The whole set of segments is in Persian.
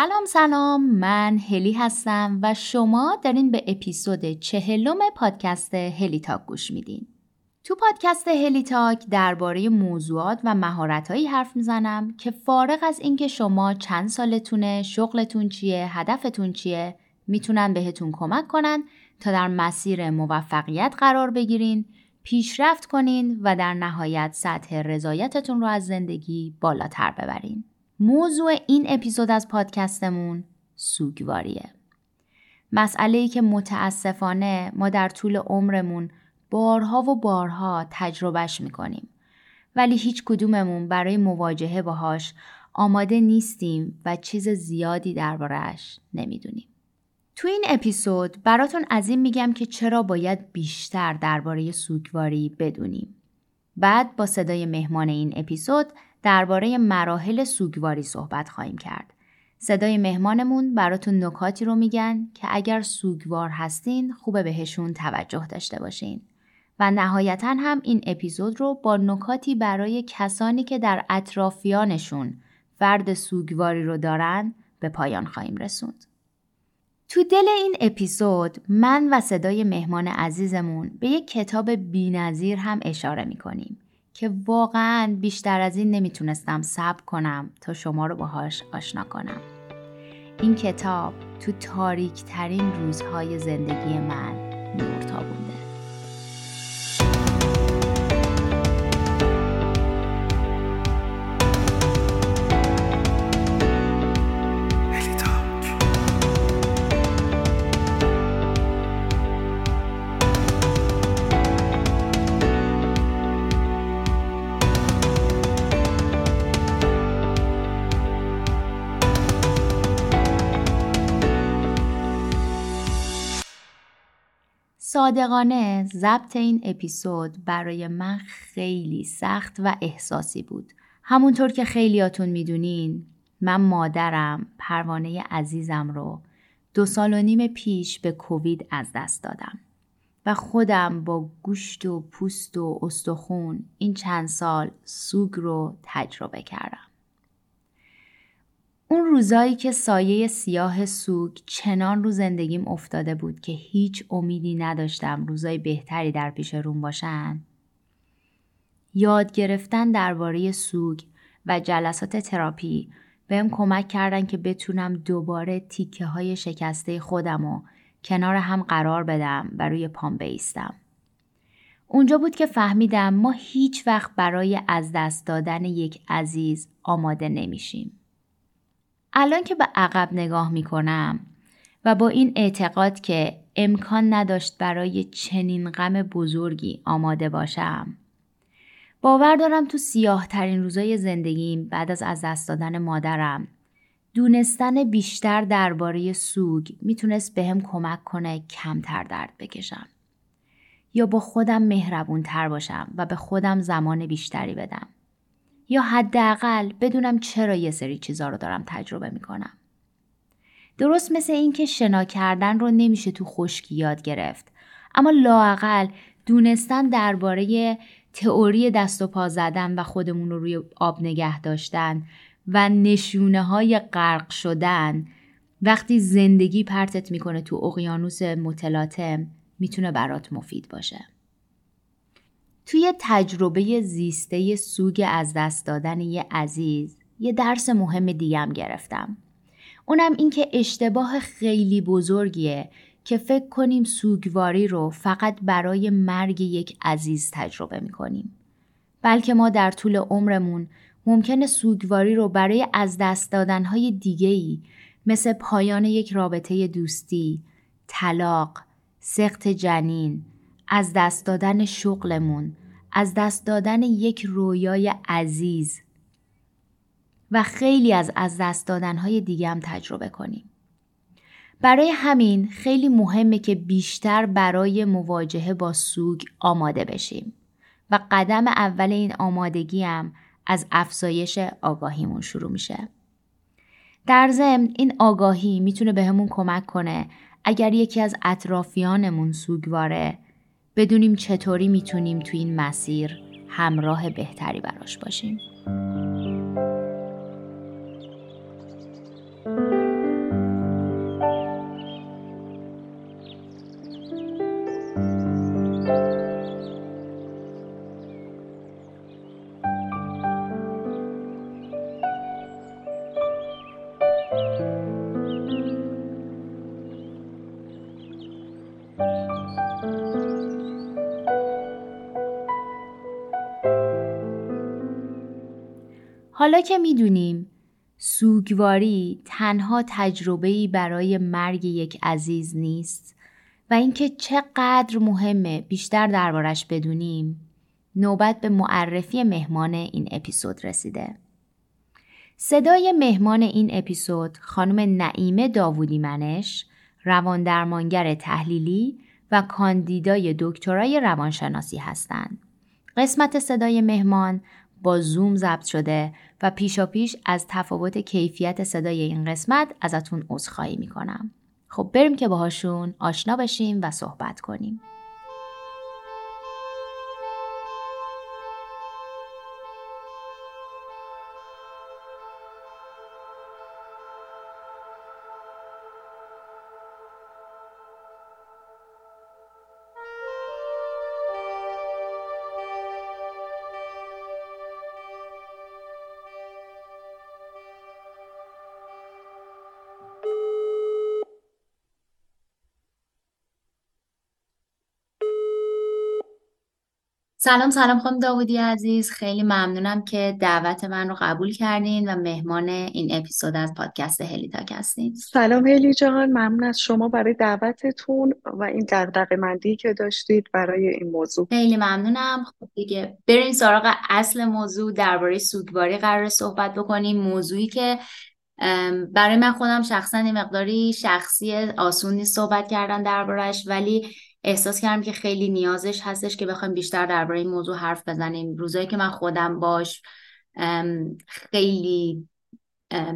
سلام سلام من هلی هستم و شما دارین به اپیزود چهلم پادکست هلی تاک گوش میدین. تو پادکست هلی تاک درباره موضوعات و مهارتهایی حرف می‌زنم که فارغ از اینکه شما چند سالتونه، شغلتون چیه، هدفتون چیه، می‌تونن بهتون کمک کنن تا در مسیر موفقیت قرار بگیرین، پیشرفت کنین و در نهایت سطح رضایتتون رو از زندگی بالاتر ببرین. موضوع این اپیزود از پادکستمون سوگواریه. مسئله ای که متاسفانه ما در طول عمرمون بارها و بارها تجربهش می‌کنیم. ولی هیچ کدوممون برای مواجهه باهاش آماده نیستیم و چیز زیادی دربارهش نمی‌دونیم. تو این اپیزود براتون از این میگم که چرا باید بیشتر درباره سوگواری بدونیم. بعد با صدای مهمان این اپیزود درباره مراحل سوگواری صحبت خواهیم کرد. صدای مهمانمون براتون نکاتی رو میگن که اگر سوگوار هستین خوبه بهشون توجه داشته باشین. و نهایتا هم این اپیزود رو با نکاتی برای کسانی که در اطرافیانشون فرد سوگواری رو دارن به پایان خواهیم رسوند. تو دل این اپیزود من و صدای مهمان عزیزمون به یک کتاب بینظیر هم اشاره می‌کنیم که واقعا بیشتر از این نمی‌تونستم صبر کنم تا شما رو باهاش آشنا کنم. این کتاب تو تاریک ترین روزهای زندگی من نور تابونده. صادقانه ضبط این اپیزود برای من خیلی سخت و احساسی بود. همونطور که خیلیاتون می‌دونین من مادرم پروانه عزیزم رو دو سال و نیم پیش به کووید از دست دادم و خودم با گوشت و پوست و استخون این چند سال سوگ رو تجربه کردم. اون روزایی که سایه سیاه سوگ چنان رو زندگیم افتاده بود که هیچ امیدی نداشتم روزای بهتری در پیش روم باشن یاد گرفتن درباره سوگ و جلسات تراپی بهم کمک کردن که بتونم دوباره تیکه های شکسته خودم و کنار هم قرار بدم و روی پام بیستم. اونجا بود که فهمیدم ما هیچ وقت برای از دست دادن یک عزیز آماده نمیشیم. الان که به عقب نگاه می کنم و با این اعتقاد که امکان نداشت برای چنین غم بزرگی آماده باشم. باور دارم تو سیاه ترین روزای زندگیم بعد از از دست دادن مادرم دونستن بیشتر درباره سوگ می‌تونست بهم کمک کنه کمتر درد بکشم. یا با خودم مهربون تر باشم و به خودم زمان بیشتری بدم. یا حداقل بدونم چرا یه سری چیزا رو دارم تجربه می‌کنم. درست مثل اینکه شنا کردن رو نمیشه تو خشکی یاد گرفت اما لاقل دونستن درباره تئوری دست و پا زدن و خودمون رو روی آب نگه داشتن و نشونه های غرق شدن وقتی زندگی پرتت می‌کنه تو اقیانوس متلاطم می‌تونه برات مفید باشه. توی تجربه زیسته سوگ از دست دادن یه عزیز یه درس مهم دیگم گرفتم. اونم اینکه اشتباه خیلی بزرگیه که فکر کنیم سوگواری رو فقط برای مرگ یک عزیز تجربه می‌کنیم. بلکه ما در طول عمرمون ممکنه سوگواری رو برای از دست دادنهای دیگهی مثل پایان یک رابطه دوستی، طلاق، سخت جنین، از دست دادن شغلمون، از دست دادن یک رویای عزیز و خیلی از از دست دادنهای دیگه هم تجربه کنیم. برای همین خیلی مهمه که بیشتر برای مواجهه با سوگ آماده بشیم و قدم اول این آمادگی هم از افزایش آگاهیمون شروع میشه. در ضمن این آگاهی می‌تونه بهمون کمک کنه اگر یکی از اطرافیانمون سوگواره بدونیم چطوری می‌تونیم تو این مسیر همراه بهتری براش باشیم. حالا که می‌دونیم سوگواری تنها تجربه‌ای برای مرگ یک عزیز نیست و اینکه چقدر مهمه بیشتر دربارش بدونیم نوبت به معرفی مهمان این اپیزود رسیده. صدای مهمان این اپیزود خانم نعیمه داوودی منش روان درمانگر تحلیلی و کاندیدای دکترای روانشناسی هستند. قسمت صدای مهمان با زوم ضبط شده و پیشا پیش از تفاوت کیفیت صدای این قسمت ازتون عذرخواهی می‌کنم. خب بریم که باهاشون آشنا بشیم و صحبت کنیم. سلام سلام خانم داودی عزیز. خیلی ممنونم که دعوت من رو قبول کردین و مهمان این اپیزود از پادکست هلی تاک هستین. سلام هلی جان ممنون از شما برای دعوتتون و این دقدقه مندی که داشتید برای این موضوع. خیلی ممنونم. خب دیگه بریم سراغ اصل موضوع. درباره سوگواری قرار صحبت بکنیم. موضوعی که برای من خودم شخصا این مقداری شخصی آسون نیست صحبت کردن دربارش ولی احساس کردم که خیلی نیازش هستش که بخوایم بیشتر درباره این موضوع حرف بزنیم. روزایی که من خودم باش خیلی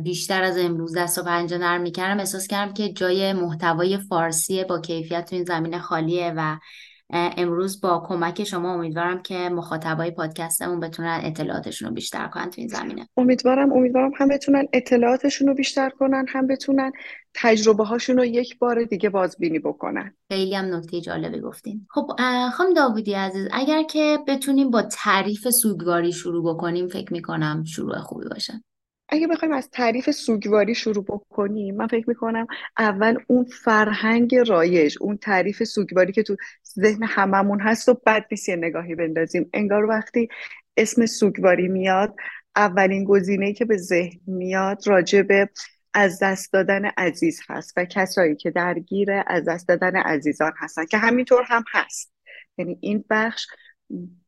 بیشتر از امروز دست و پنجه نرم می‌کردم. احساس کردم که جای محتوای فارسی با کیفیت تو این زمینه خالیه و امروز با کمک شما امیدوارم که مخاطبای پادکستمون بتونن اطلاعاتشون رو بیشتر کنن تو این زمینه. امیدوارم امیدوارم هم بتونن اطلاعاتشون رو بیشتر کنن هم بتونن تجربه هاشون رو یک بار دیگه بازبینی بکنن. خیلی هم نکته جالبی گفتین. خب خانم داوودی عزیز اگر که بتونیم با تعریف سوگواری شروع بکنیم فکر می‌کنم شروع خوبی باشه. اگه بخوایم از تعریف سوگواری شروع بکنیم من فکر می‌کنم اول اون فرهنگ رایج اون تعریف سوگواری که تو ذهن هممون هست و بد نیست یه نگاهی بندازیم. انگار وقتی اسم سوگواری میاد اولین گزینه که به ذهن میاد راجع به از دست دادن عزیز هست و کسایی که درگیر از دست دادن عزیزان هستن که همینطور هم هست. یعنی این بخش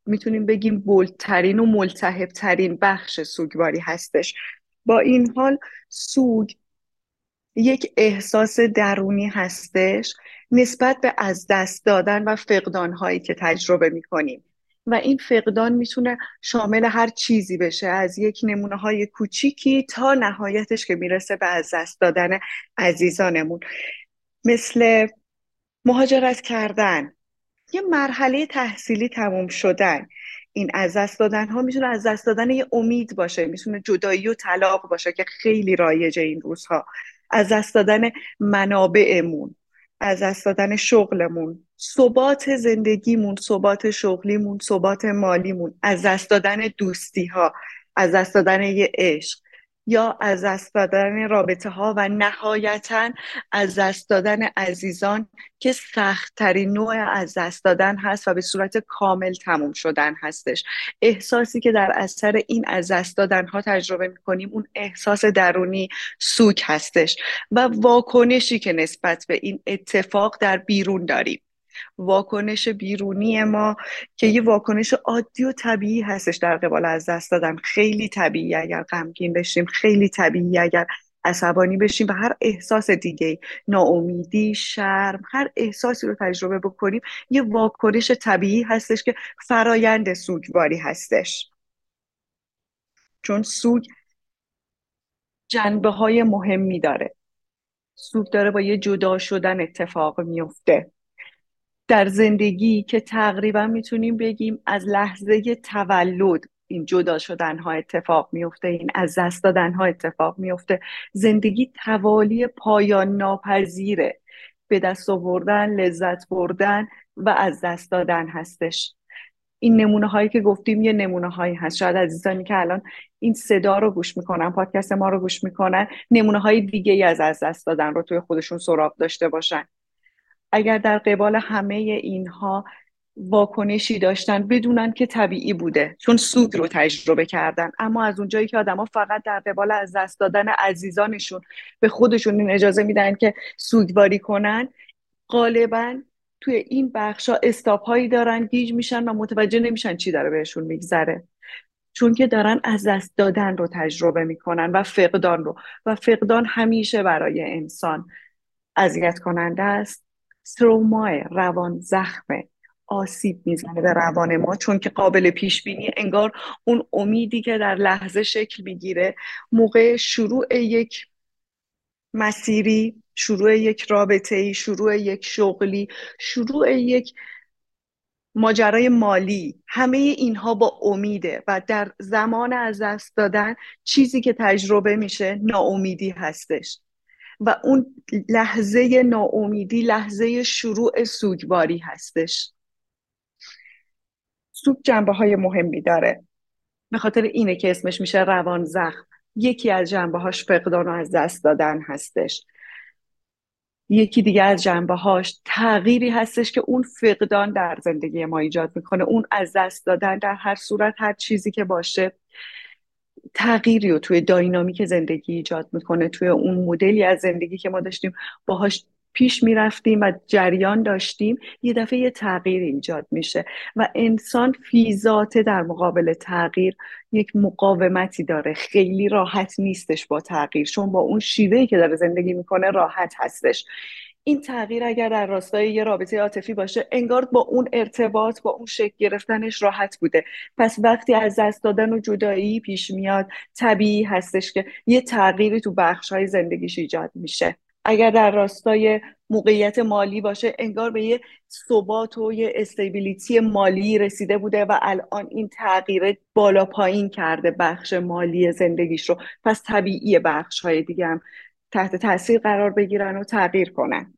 می‌تونیم بگیم بولترین و ملتهب ترین بخش سوگواری هستش. با این حال سوگ یک احساس درونی هستش نسبت به از دست دادن و فقدان هایی که تجربه می کنیم و این فقدان می‌تونه شامل هر چیزی بشه از یک نمونه های کوچیکی تا نهایتش که می‌رسه به از دست دادن عزیزانمون. مثل مهاجرت کردن. یه مرحله تحصیلی تموم شدن. این از دست دادن ها می‌تونه از دست دادن یه امید باشه می‌تونه جدایی و طلاق باشه که خیلی رایجه این روزها. از دست دادن منابعمون. از دست دادن شغلمون. ثبات زندگیمون ثبات شغلیمون ثبات مالیمون. از دست دادن دوستی ها از دست دادن یه عشق. یا از دست دادن رابطه ها و نهایتا از دست دادن عزیزان که سختترین نوع از دست دادن هست و به صورت کامل تموم شدن هستش. احساسی که در اثر این از دست دادن ها تجربه می‌کنیم اون احساس درونی سوک هستش و واکنشی که نسبت به این اتفاق در بیرون داریم. واکنش بیرونی ما که یه واکنش عادی و طبیعی هستش در قبال از دست دادن. خیلی طبیعی اگر غمگین بشیم خیلی طبیعی اگر عصبانی بشیم و هر احساس دیگه ناامیدی شرم هر احساسی رو تجربه بکنیم یه واکنش طبیعی هستش که فرایند سوگواری هستش. چون سوگ جنبه های مهمی داره. سوگ داره با یه جدا شدن اتفاق میفته در زندگی که تقریبا می‌تونیم بگیم از لحظه تولد این جدا شدن ها اتفاق میفته این از دست دادن ها اتفاق میفته زندگی توالی پایان ناپذیره. به دست آوردن لذت بردن و از دست دادن هستش. این نمونه هایی که گفتیم یه نمونه هایی هست. شاید عزیزانی که الان این صدا رو گوش می‌کنن پادکست ما رو گوش می‌کنن نمونه های دیگه ای از از دست دادن رو توی خودشون سراغ داشته باشن. اگر در قبال همه اینها واکنشی داشتن بدونن که طبیعی بوده چون سوگ رو تجربه کردن. اما از اونجایی که آدما فقط در قبال از دست دادن عزیزانشون به خودشون این اجازه میدن که سوگواری کنن غالبا توی این بخشا استاپ هایی دارن گیج میشن و متوجه نمیشن چی داره بهشون میگذره. چون که دارن از دست دادن رو تجربه می‌کنن و فقدان رو. و فقدان همیشه برای انسان اذیت کننده است. تروما روان زخمه آسیب می‌زنه به روان ما چون که قابل پیش بینی انگار اون امیدی که در لحظه شکل می‌گیره موقع شروع یک مسیری شروع یک رابطه شروع یک شغلی شروع یک ماجرای مالی همه اینها با امیده و در زمان از دست دادن چیزی که تجربه میشه ناامیدی هستش. و اون لحظه ناامیدی لحظه شروع سوگواری هستش. سوگ جنبه های مهمی داره. به خاطر اینه که اسمش میشه روان زخم. یکی از جنبه هاش فقدان و از دست دادن هستش. یکی دیگه از جنبه هاش تغییری هستش که اون فقدان در زندگی ما ایجاد می‌کنه. اون از دست دادن در هر صورت هر چیزی که باشه. تغییری رو توی داینامیک زندگی ایجاد می‌کنه توی اون مدلی از زندگی که ما داشتیم. باهاش پیش می‌رفتیم و جریان داشتیم. یه دفعه یه تغییر ایجاد میشه و انسان فیزاته در مقابل تغییر یک مقاومتی داره. خیلی راحت نیستش با تغییر. چون با اون شیوهی که داره زندگی می‌کنه راحت هستش. این تغییر اگر در راستای یه رابطه عاطفی باشه انگار با اون ارتباط با اون شکل گرفتنش راحت بوده. پس وقتی از دست دادن و جدایی پیش میاد طبیعی هستش که یه تغییری تو بخش های زندگیش ایجاد میشه. اگر در راستای موقعیت مالی باشه انگار به یه ثبات و یه استیبیلیتی مالی رسیده بوده و الان این تغییر بالا پایین کرده بخش مالی زندگیش رو. پس طبیعی بخش های دیگه هم تحت تاثیر قرار بگیرن و تغییر کنن.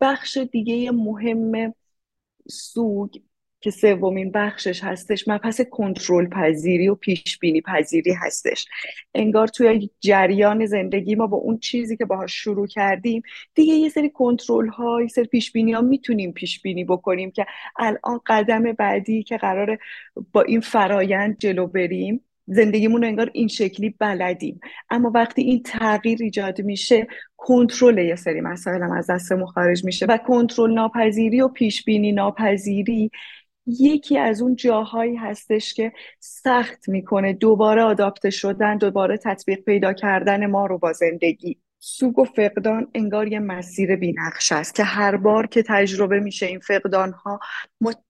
بخش دیگه مهم سوگ که سومین بخشش هستش مبحث کنترل پذیری و پیش بینی پذیری هستش. انگار توی جریان زندگی ما با اون چیزی که باهاش شروع کردیم دیگه یه سری کنترل ها یه سری پیش بینی ها می‌تونیم پیش بینی بکنیم که الان قدم بعدی که قراره با این فرایند جلو بریم. زندگیمون انگار این شکلی بلدیم. اما وقتی این تغییر ایجاد میشه کنترل یه سری مسائل از دستمون خارج میشه و کنترل ناپذیری و پیش بینی ناپذیری یکی از اون جاهایی هستش که سخت می‌کنه دوباره آداپته شدن دوباره تطبیق پیدا کردن ما رو با زندگی. سوگ و فقدان انگار یه مسیر بینقش است که هر بار که تجربه میشه این فقدان ها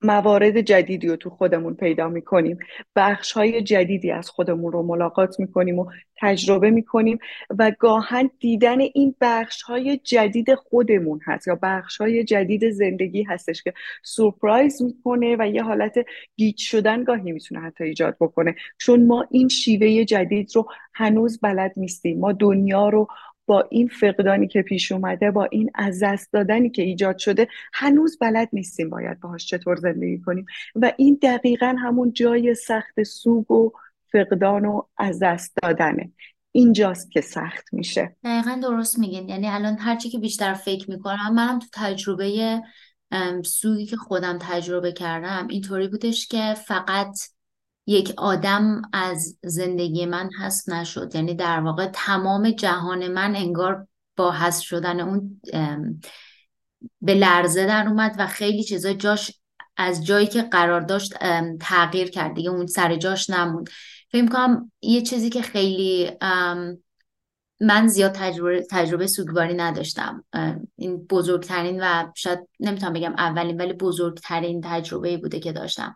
موارد جدیدی رو تو خودمون پیدا می‌کنیم. بخش های جدیدی از خودمون رو ملاقات می‌کنیم و تجربه می‌کنیم و گاهن دیدن این بخش های جدید خودمون هست یا بخش های جدید زندگی هستش که سورپرایز می‌کنه و یه حالت گیج شدن گاهی می‌تونه حتی ایجاد بکنه. چون ما این شیوه جدید رو هنوز بلد نیستیم. ما دنیا رو با این فقدانی که پیش اومده با این از دست دادنی که ایجاد شده هنوز بلد نیستیم باید باهاش چطور زندگی کنیم. و این دقیقا همون جای سخت سوگ و فقدان و از دست دادنه. اینجاست که سخت میشه. دقیقا درست میگین. یعنی الان هرچی که بیشتر فکر می‌کنم منم تو تجربه سوگی که خودم تجربه کردم اینطوری بودش که فقط یک آدم از زندگی من حذف نشد. یعنی در واقع تمام جهان من انگار با حذف شدن اون به لرزه در اومد و خیلی چیزا جاش از جایی که قرار داشت تغییر کرد. دیگه اون سر جاش نموند. فکر کنم یه چیزی که خیلی من زیاد تجربه, تجربه سوگواری نداشتم. این بزرگترین و شاید نمی‌تونم بگم اولین ولی بزرگترین تجربه بوده که داشتم.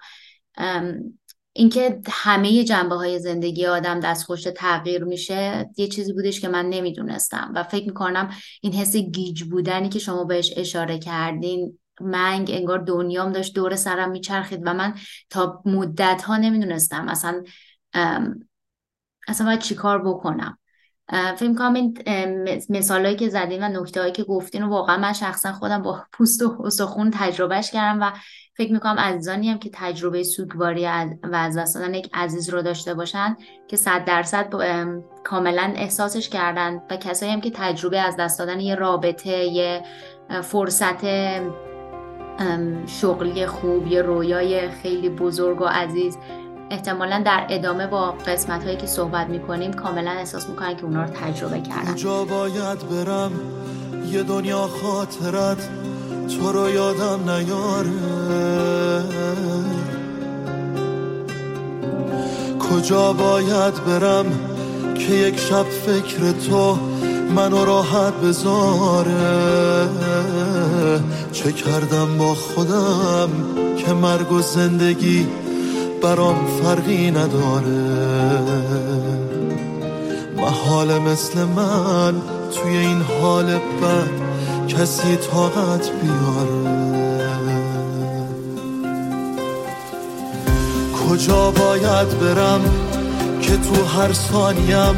اینکه همه جنبه های زندگی آدم دستخوش تغییر میشه یه چیزی بودش که من نمی‌دونستم و فکر می‌کنم این حس گیج بودنی که شما بهش اشاره کردین منگ انگار دنیام داشت دور سرم میچرخید و من تا مدت ها نمی‌دونستم اصلا اصلا باید چیکار بکنم. فکر می‌کنم این مثالهایی که زدین و نکته هایی که گفتین و واقعا من شخصا خودم با پوست و استخون تجربهش کردم و فکر می‌کنم عزیزانی هم که تجربه سوگواری و از دست دادن یک عزیز رو داشته باشن که صد درصد کاملا احساسش کردن و کسایی هم که تجربه از دست دادن یه رابطه یه فرصت شغلی خوب یه رویای خیلی بزرگ و عزیز احتمالا در ادامه با قسمت هایی که صحبت می‌کنیم کاملا احساس می‌کنن که اونا رو تجربه کردن. کجا باید برم یه دنیا خاطرت تو رو یادم نیاره. کجا باید برم که یک شب فکر تو منو راحت بذاره؟ چه کردم با خودم که مرگ و زندگی برام فرقی نداره. محال مثل من توی این حال بد کسی طاقت بیاره. کجا باید برم که تو هر ثانیم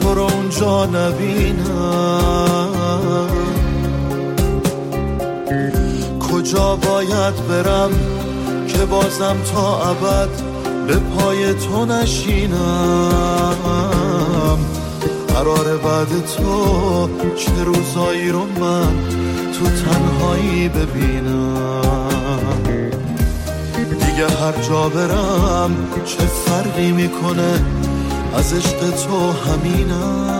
تو رو اونجا نبینم؟ کجا باید برم که بازم تا ابد به پای تو نشینم. قرار بعد تو چه روزایی رو من تو تنهایی ببینم. دیگه هر جا برم چه فرقی می‌کنه؟ از عشق تو همینم.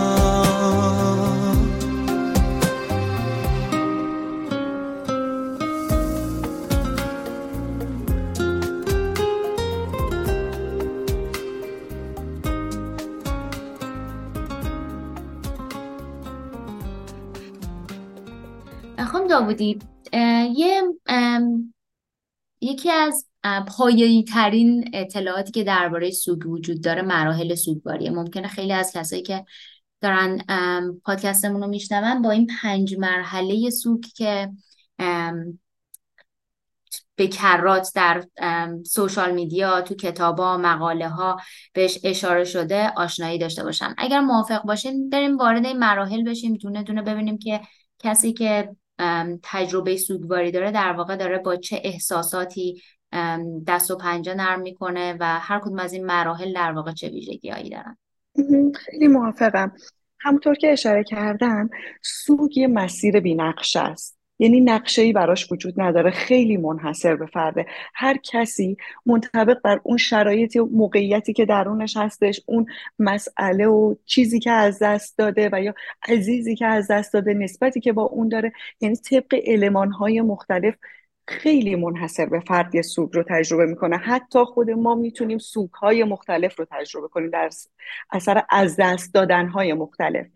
داوودی یه یکی از پایه‌ای ترین اطلاعاتی که درباره سوگ وجود داره مراحل سوگواریه ممکنه خیلی از کسایی که دارن پادکستمون رو میشنون با این پنج مرحله سوگ که به کرات در سوشال میدیا تو کتابا مقاله ها بهش اشاره شده آشنایی داشته باشن. اگر موافق باشین بریم وارد این مراحل بشیم دونه دونه ببینیم که کسی که تجربه سوگواری داره در واقع داره با چه احساساتی دست و پنجه نرم می‌کنه و هر کدوم از این مراحل در واقع چه ویژگیهایی دارن. خیلی موافقم. همونطور که اشاره کردم سوگ یه مسیر بینقشه است. یعنی نقشه ای براش وجود نداره. خیلی منحصر به فرده. هر کسی منطبق بر اون شرایط و موقعیتی که درونش هستش اون مسئله و چیزی که از دست داده و یا عزیزی که از دست داده نسبتی که با اون داره یعنی طبق علمان های مختلف خیلی منحصر به فرد سوگ رو تجربه می‌کنه. حتی خود ما می‌تونیم سوگ های مختلف رو تجربه کنیم در اثر از دست دادن های مختلف.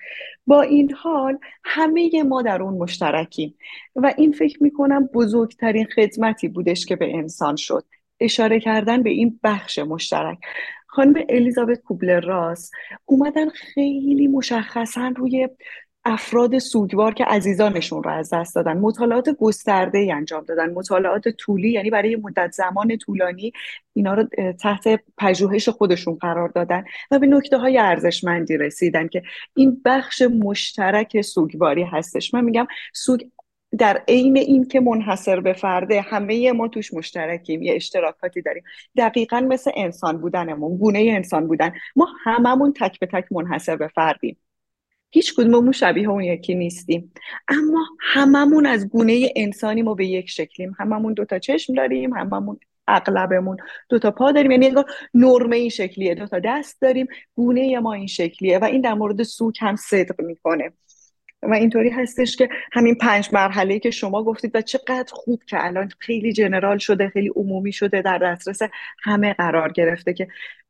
با این حال همه ما در اون مشترکیم و این فکر می‌کنم بزرگترین خدمتی بودش که به انسان شد. اشاره کردن به این بخش مشترک. خانم الیزابت کوبلر راس اومدن خیلی مشخصا روی افراد سوگوار که عزیزانشون رو از دست دادن. مطالعات گسترده ای انجام دادن. مطالعات طولی یعنی برای مدت زمان طولانی اینا رو تحت پژوهش خودشون قرار دادن و به نکته های ارزشمندی رسیدن که این بخش مشترک سوگواری هستش. من میگم سوگ در عین این که منحصر به فرده همه ما توش مشترکیم یه اشتراکاتی داریم. دقیقا مثل انسان بودنمون گونه انسان بودن. ما هممون تک به تک منحصر به فردیم. هیچ کدوممون شبیه اون یکی نیستیم. اما هممون از گونه انسانی ما به یک شکلیم. هممون دوتا چشم داریم هممون اغلبمون دوتا پا داریم. یعنی انگار نرمه این شکلیه. دوتا دست داریم گونه ما این شکلیه و این در مورد سوک هم صدق می‌کنه. و اینطوری هستش که همین پنج مرحله که شما گفتید و چقدر خوب که الان خیلی جنرال شده خیلی عمومی شده در دسترس همه قرار گرفته که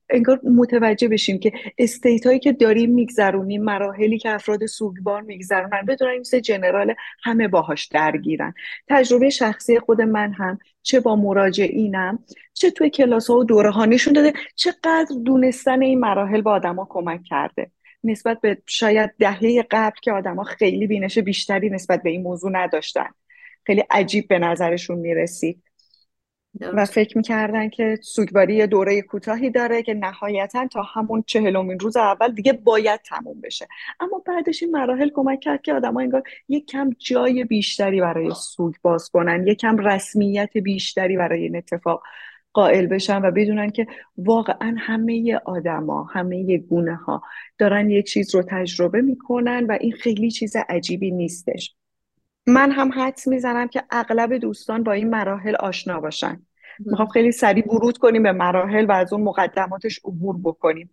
انگار متوجه بشیم که استیت هایی که داریم میگذرونیم مراحلی که افراد سوگوار میگذرونن بدونن مثل جنرال همه باهاش درگیرن. تجربه شخصی خود من هم چه با مراجعینم چه توی کلاس ها و دوره ها نشون داده چقدر دونستن این مراحل با آدما کمک کرده. نسبت به شاید دهه قبل که آدما خیلی بینش بیشتری نسبت به این موضوع نداشتن. خیلی عجیب به نظرشون می‌رسید. و فکر می‌کردن که سوگواری یه دوره کوتاهی داره که نهایتا تا همون چهلمین روز اول دیگه باید تموم بشه. اما بعدش این مراحل کمک کرد که آدم انگار یک کم جای بیشتری برای سوگ باز کنن یک کم رسمیت بیشتری برای این اتفاق قائل بشن و بدونن که واقعا همه آدما همه گونه ها دارن یه چیز رو تجربه می‌کنن و این خیلی چیز عجیبی نیستش. من هم حدس می‌زنم که اغلب دوستان با این مراحل آشنا باشن. می‌خوام خیلی سریع ورود کنیم به مراحل و از اون مقدماتش عبور بکنیم.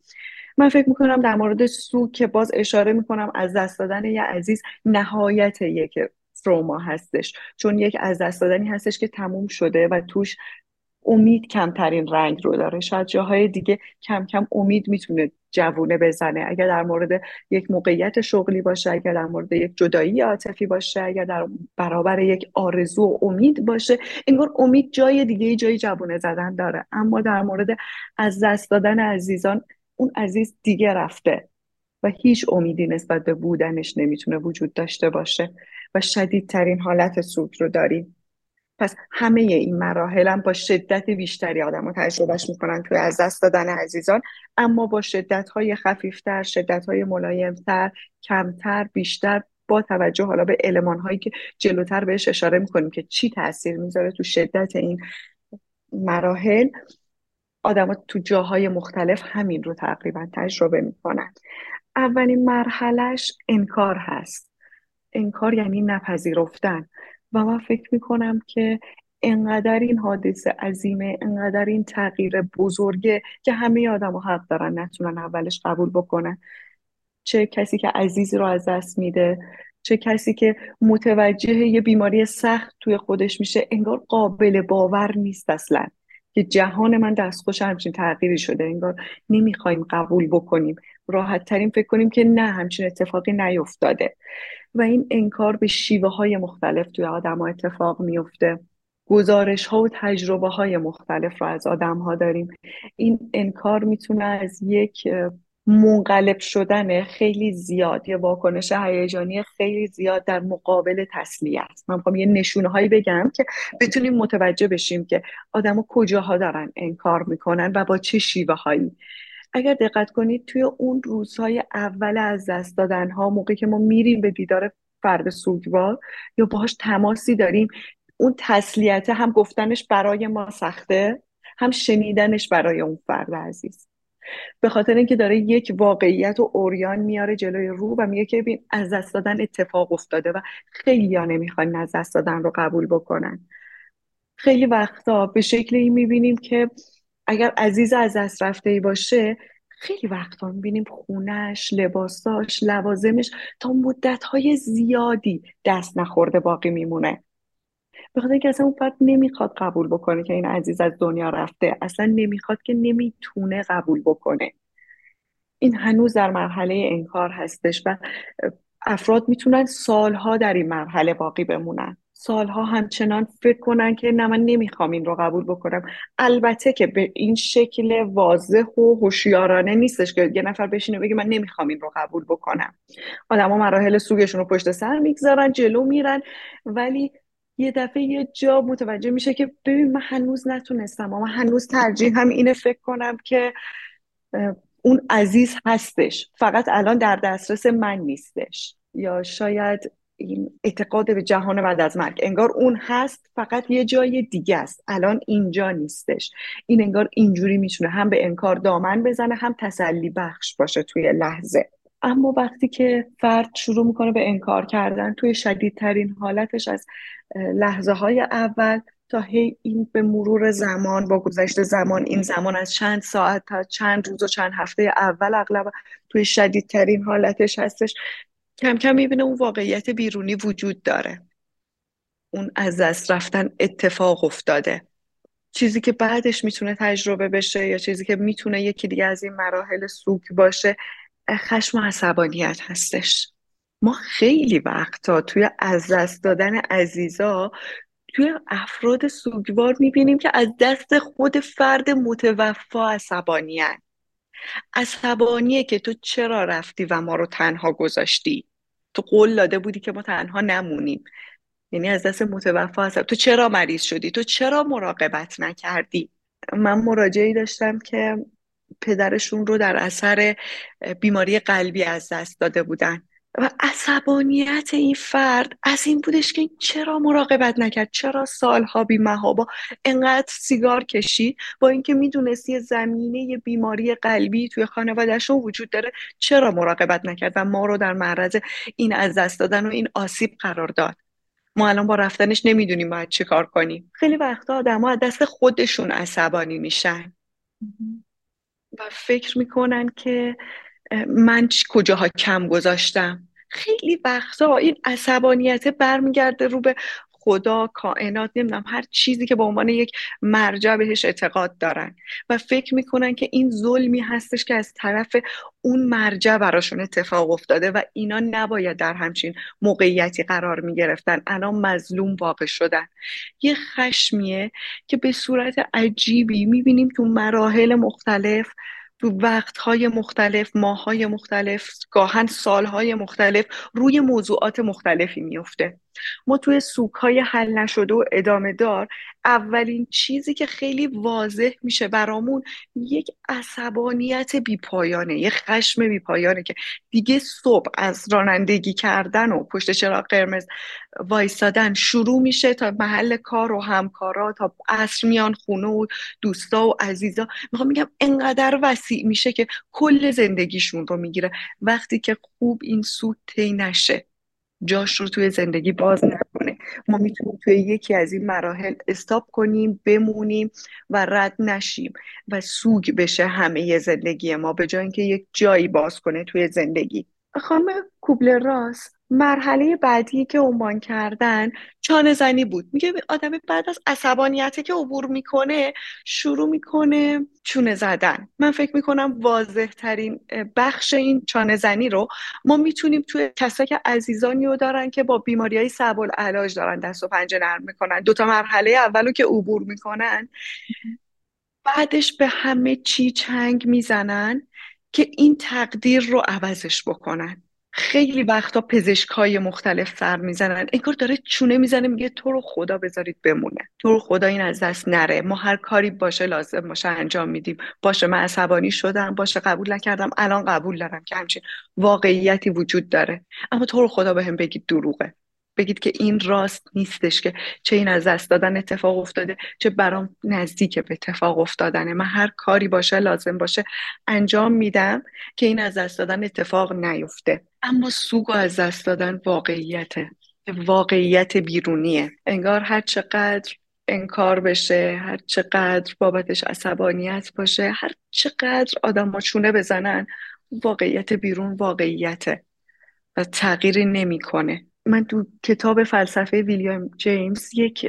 من فکر می‌کنم در مورد سو که باز اشاره می‌کنم از دست دادن یه عزیز نهایت یک تروما هستش. چون یک از دست دادنی هستش که تموم شده و توش امید کمترین رنگ رو داره. شاید جاهای دیگه کم کم امید می‌تونه جوونه بزنه. اگر در مورد یک موقعیت شغلی باشه اگر در مورد یک جدایی عاطفی باشه اگر در برابر یک آرزو و امید باشه انگار امید جای دیگه جای جوونه زدن داره. اما در مورد از دست دادن عزیزان اون عزیز دیگه رفته و هیچ امیدی نسبت به بودنش نمی‌تونه وجود داشته باشه و شدیدترین حالت سوگ رو داریم. پس همه این مراحل هم با شدت بیشتری آدم رو تجربهش می‌کنن توی از دست دادن عزیزان. اما با شدت های خفیفتر شدت های ملایمتر کمتر بیشتر با توجه حالا به علمان هایی که جلوتر بهش اشاره می‌کنیم که چی تاثیر می‌ذاره تو شدت این مراحل آدما تو جاهای مختلف همین رو تقریبا تجربه می‌کنن. اولین مرحلهش انکار هست. انکار یعنی نپذیرفتن. و من فکر می‌کنم که انقدر این حادثه عظیمه انقدر این تغییر بزرگه که همه آدم حق دارن نتونن اولش قبول بکنن. چه کسی که عزیزی رو از دست میده چه کسی که متوجه یه بیماری سخت توی خودش میشه انگار قابل باور نیست اصلا. که جهان من دستخوش همچین تغییری شده انگار نمی‌خوایم قبول بکنیم. راحت ترین فکر کنیم که نه همچین اتفاقی نیفتاده. و این انکار به شیوه های مختلف توی آدم ها اتفاق میفته گزارش ها و تجربه های مختلف رو از آدم ها داریم. این انکار می‌تونه از یک منقلب شدن خیلی زیاد یه واکنش هیجانی خیلی زیاد در مقابل تسلیت. من می‌خوام یه نشونه هایی بگم که بتونیم متوجه بشیم که آدما کجاها دارن انکار می‌کنن و با چه شیوه هایی اگر دقت کنید توی اون روزهای اول از دست دادن ها موقعی که ما میریم به دیدار فرد سوگوار یا باهاش تماسی داریم اون تسلیت هم گفتنش برای ما سخته هم شنیدنش برای اون فرد عزیز. به خاطر اینکه داره یک واقعیت و اوریان میاره جلوی رو و میگه که ببین از دست دادن اتفاق افتاده و خیلی ها نمی‌خوان از دست دادن رو قبول بکنن. خیلی وقتا به شکل این می‌بینیم که اگر عزیز از دست رفته ای باشه خیلی وقتا می‌بینیم خونش لباساش لوازمش تا مدت زیادی دست نخورده باقی میمونه. به خاطر اینکه اصلا اون فرد نمی‌خواد قبول بکنه که این عزیز از دنیا رفته. اصلا نمی‌خواد که نمی‌تونه قبول بکنه. این هنوز در مرحله انکار هستش و افراد می‌تونن سالها در این مرحله باقی بمونن. سالها همچنان فکر کنن که نه من نمی‌خوام این رو قبول بکنم. البته که به این شکل واضح و هوشیارانه نیستش که یه نفر بشینه بگه من نمی‌خوام این رو قبول بکنم. آدما مراحل سوگشون رو پشت سر می‌گذارن جلو میرن ولی یه دفعه یه جا متوجه میشه که ببین من هنوز نتونستم اما هنوز ترجیح هم اینه فکر کنم که اون عزیز هستش. فقط الان در دسترس من نیستش. یا شاید این اعتقاد به جهان بعد از مرگ. انگار اون هست فقط یه جای دیگه است. الان اینجا نیستش. این انگار اینجوری می‌تونه هم به انکار دامن بزنه هم تسلی بخش باشه توی لحظه. اما وقتی که فرد شروع می‌کنه به انکار کردن توی شدیدترین حالتش از لحظه های اول تا هی این به مرور زمان با گذشت زمان این زمان از چند ساعت تا چند روز و چند هفته اول اغلب توی شدیدترین حالتش هستش. کم کم می‌بینه اون واقعیت بیرونی وجود داره. اون از دست رفتن اتفاق افتاده. چیزی که بعدش می‌تونه تجربه بشه یا چیزی که می‌تونه یکی دیگه از این مراحل سوک باشه خشم و عصبانیت هستش. ما خیلی وقتا توی از دست دادن عزیزا توی افراد سوگوار می‌بینیم که از دست خود فرد متوفا عصبانیت عصبانیه که تو چرا رفتی و ما رو تنها گذاشتی؟ تو قول داده بودی که ما تنها نمونیم. یعنی از دست متوفا هستم. تو چرا مریض شدی؟ تو چرا مراقبت نکردی؟ من مراجعی داشتم که پدرشون رو در اثر بیماری قلبی از دست داده بودن. و عصبانیت این فرد از این بودش که چرا مراقبت نکرد؟ چرا سالها بی محابا انقدر سیگار کشید با اینکه می‌دونست یه زمینه بیماری قلبی توی خانوادهشون وجود داره چرا مراقبت نکرد و ما رو در معرض این از دست دادن و این آسیب قرار داد؟ ما الان با رفتنش نمی‌دونیم باید چه کار کنیم. خیلی وقتا آدم ها دست خودشون عصبانی میشن. و فکر می‌کنن که من کجاها کم گذاشتم؟ خیلی وقتا این عصبانیت برمیگرده رو به خدا کائنات نمی‌دونم هر چیزی که به عنوان یک مرجع بهش اعتقاد دارن. و فکر می‌کنن که این ظلمی هستش که از طرف اون مرجع براشون اتفاق افتاده و اینا نباید در همچین موقعیتی قرار می‌گرفتن. الان مظلوم واقع شدن. یه خشمیه که به صورت عجیبی می‌بینیم تو مراحل مختلف تو وقتهای مختلف ماههای مختلف گاهن سالهای مختلف روی موضوعات مختلفی میفته ما توی سوک های حل نشده و ادامه دار اولین چیزی که خیلی واضح میشه برامون یک عصبانیت بیپایانه یک خشم بیپایانه که دیگه صبح از رانندگی کردن و پشت چراغ قرمز وایستادن شروع میشه تا محل کار و همکارا تا عصر میان خونه و دوستا و عزیزا. می‌خوام میگم انقدر وسیع میشه که کل زندگیشون رو می‌گیره. وقتی که خوب این سود طی نشه. جاش رو توی زندگی باز نکنه. ما می‌تونیم توی یکی از این مراحل استاپ کنیم بمونیم و رد نشیم و سوگ بشه همه زندگی ما به جای اینکه یک جایی باز کنه توی زندگی. خانم کوبل راست؟ مرحله بعدی که عنوان کردن چانه زنی بود. میگه آدم بعد از عصبانیتی که عبور می‌کنه شروع می‌کنه چونه زدن. من فکر می‌کنم واضح ترین بخش این چانه زنی رو ما می‌تونیم توی کسایی که عزیزانی رو دارن که با بیماری های علاج دارن دست و پنجه نرم می‌کنن. دوتا مرحله اولو که عبور می‌کنن. بعدش به همه چی چنگ می‌زنن که این تقدیر رو عوضش بکنن. خیلی وقتا پزشک های مختلف سر می‌زنن. انگار داره چونه می‌زنه میگه تو رو خدا بذارید بمونه. تو رو خدا این از دست نره. ما هر کاری باشه لازم باشه انجام میدیم. باشه من عصبانی شدم باشه قبول نکردم الان قبول دارم که همچین واقعیتی وجود داره. اما تو رو خدا به هم بگید دروغه. بگید که این راست نیستش که چه این از دست دادن اتفاق افتاده چه برام نزدیک به اتفاق افتادنه. من هر کاری باشه لازم باشه انجام میدم که این از دست دادن اتفاق نیفته. اما سوگ از دست دادن واقعیته واقعیت بیرونیه. انگار هر چقدر انکار بشه هر چقدر بابتش عصبانیت باشه هر چقدر آدم چونه بزنن واقعیت بیرون واقعیته و تغییری نمی‌کنه. من تو کتاب فلسفه ویلیام جیمز یک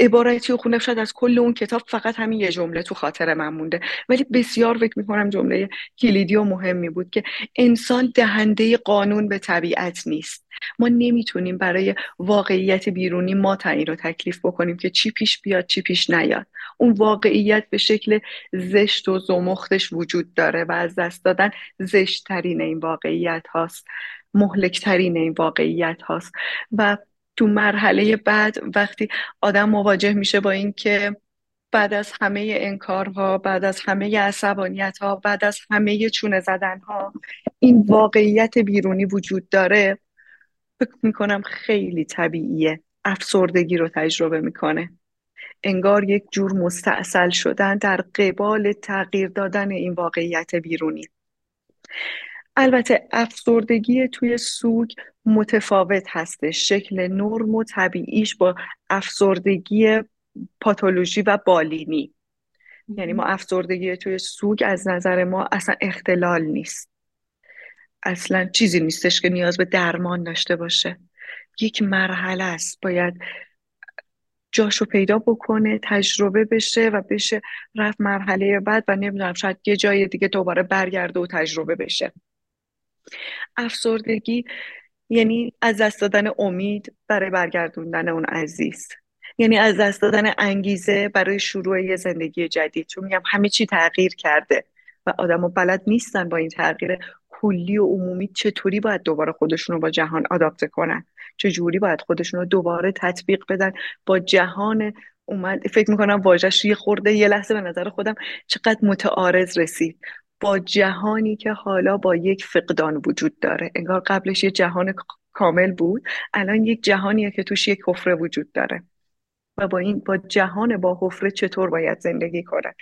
عبارتی رو خوندم شاید از کل اون کتاب فقط همین یه جمله تو خاطر من مونده. ولی بسیار فکر می‌کنم جمله کلیدی و مهمی بود که انسان دهنده قانون به طبیعت نیست. ما نمی‌تونیم برای واقعیت بیرونی ما تعیین رو تکلیف بکنیم که چی پیش بیاد چی پیش نیاد. اون واقعیت به شکل زشت و زمختش وجود داره و از دست دادن زشتترین این واقعیت هاست. مهلکترین این واقعیت هاست. و تو مرحله بعد وقتی آدم مواجه میشه با اینکه بعد از همه انکارها بعد از همه عصبانیت ها بعد از همه چونه زدن ها این واقعیت بیرونی وجود داره فکر می‌کنم خیلی طبیعیه. افسردگی رو تجربه می‌کنه. انگار یک جور مستاصل شدن در قبال تغییر دادن این واقعیت بیرونی. البته افسردگی توی سوگ متفاوت هستش شکل نرم و طبیعیش با افسردگی پاتولوژی و بالینی. یعنی ما افسردگی توی سوگ از نظر ما اصلا اختلال نیست. اصلا چیزی نیستش که نیاز به درمان داشته باشه. یک مرحله است. باید جاشو پیدا بکنه تجربه بشه و بشه رفت مرحله بعد و نمی‌دونم شاید یه جای دیگه دوباره برگرده و تجربه بشه. افسردگی یعنی از دست دادن امید برای برگردوندن اون عزیز. یعنی از دست دادن انگیزه برای شروع یه زندگی جدید. چون میگم همه چی تغییر کرده و آدم بلد نیستن با این تغییر کلی و عمومی چطوری باید دوباره خودشون رو با جهان آداپته کنن؟ چجوری باید خودشون رو دوباره تطبیق بدن؟ با جهان اومد فکر می‌کنم واژش یه خورده یه لحظه به نظر خودم چقدر متعارض رسید. با جهانی که حالا با یک فقدان وجود داره. انگار قبلش یه جهان کامل بود الان یک جهانیه که توش یک حفره وجود داره. و با این با جهان با حفره چطور باید زندگی کنن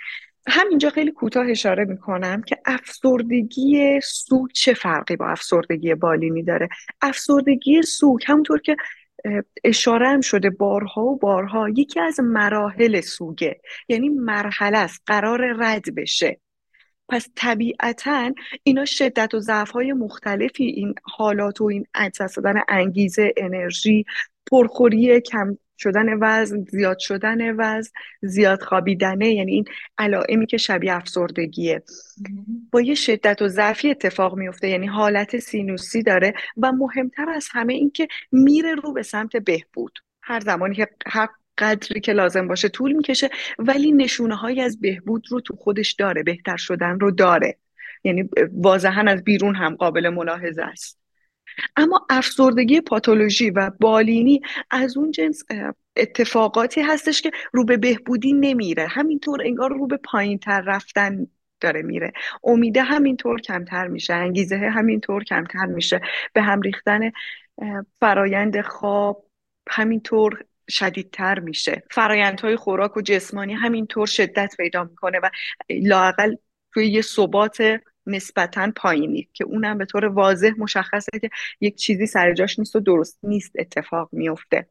همینجا خیلی کوتاه اشاره می‌کنم که افسردگی سوگ چه فرقی با افسردگی بالینی داره. افسردگی سوگ همونطور که اشاره هم شده بارها و بارها یکی از مراحل سوگه یعنی مرحله است قرار رد بشه. پس طبیعتا اینا شدت و ضعف های مختلفی این حالات و این دست دادن انگیزه انرژی پرخوری کم شدن وزن زیاد شدن وزن زیاد خوابیدنه یعنی این علائمی که شبیه افسردگیه. با یه شدت و ضعفی اتفاق میفته یعنی حالت سینوسی داره و مهمتر از همه این که میره رو به سمت بهبود. هر زمانی که هر قدری که لازم باشه طول می‌کشه ولی نشونه های از بهبود رو تو خودش داره بهتر شدن رو داره. یعنی واضحا از بیرون هم قابل ملاحظه است. اما افسردگی پاتولوژی و بالینی از اون جنس اتفاقاتی هستش که رو به بهبودی نمیره. همینطور انگار رو به پایین تر رفتن داره میره. امیده همینطور کمتر میشه انگیزه همینطور کمتر میشه. به هم ریختن فرایند خواب همینطور شدیدتر میشه. فرایندهای خوراک و جسمانی همینطور شدت پیدا می‌کنه و لاقل توی یه ثبات نسبتا پایینی که اونم به طور واضح مشخصه که یک چیزی سر جاش نیست و درست نیست اتفاق میفته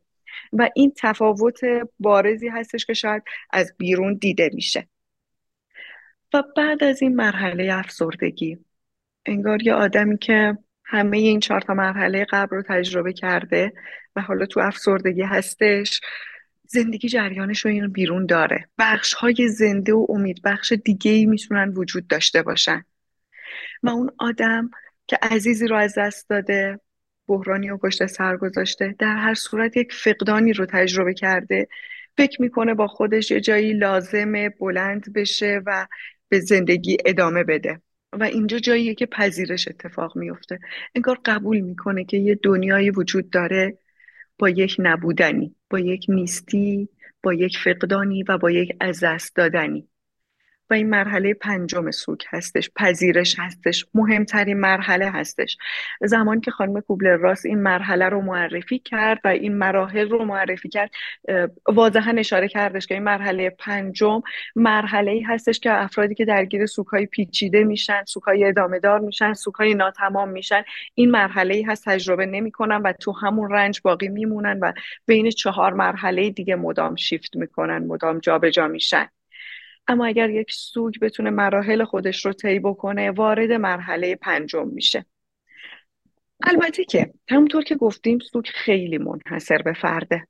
و این تفاوت بارزی هستش که شاید از بیرون دیده میشه. و بعد از این مرحله افسردگی انگار یه آدمی که همه این چهار تا مرحله قبل رو تجربه کرده و حالا تو افسردگی هستش. زندگی جریانش رو این بیرون داره. بخش های زنده و امید بخش دیگه ای می‌تونن وجود داشته باشن. و اون آدم که عزیزی رو از دست داده بحرانی و پشت سر گذاشته در هر صورت یک فقدانی رو تجربه کرده فکر می‌کنه با خودش یه جایی لازمه بلند بشه و به زندگی ادامه بده. و اینجا جاییه که پذیرش اتفاق میفته انگار قبول می‌کنه که یه دنیایی وجود داره با یک نبودنی با یک نیستی با یک فقدانی و با یک از دست دادنی. و این مرحله پنجم سوک هستش پذیرش هستش مهمترین مرحله هستش. زمانی که خانم کوبلر راس این مرحله رو معرفی کرد و این مراحل رو معرفی کرد واضحا اشاره کردش که این مرحله پنجم مرحله ای هستش که افرادی که درگیر سوک های پیچیده میشن سوک های ادامه دار میشن سوک های ناتمام میشن این مرحله ای هست تجربه نمی‌کنن و تو همون رنج باقی میمونن و بین چهار مرحله دیگه مدام شیفت می‌کنن مدام جابجا جا میشن. اما اگر یک سوگ بتونه مراحل خودش رو طی بکنه وارد مرحله پنجم میشه. البته که همونطور که گفتیم سوگ خیلی منحصر به فرده.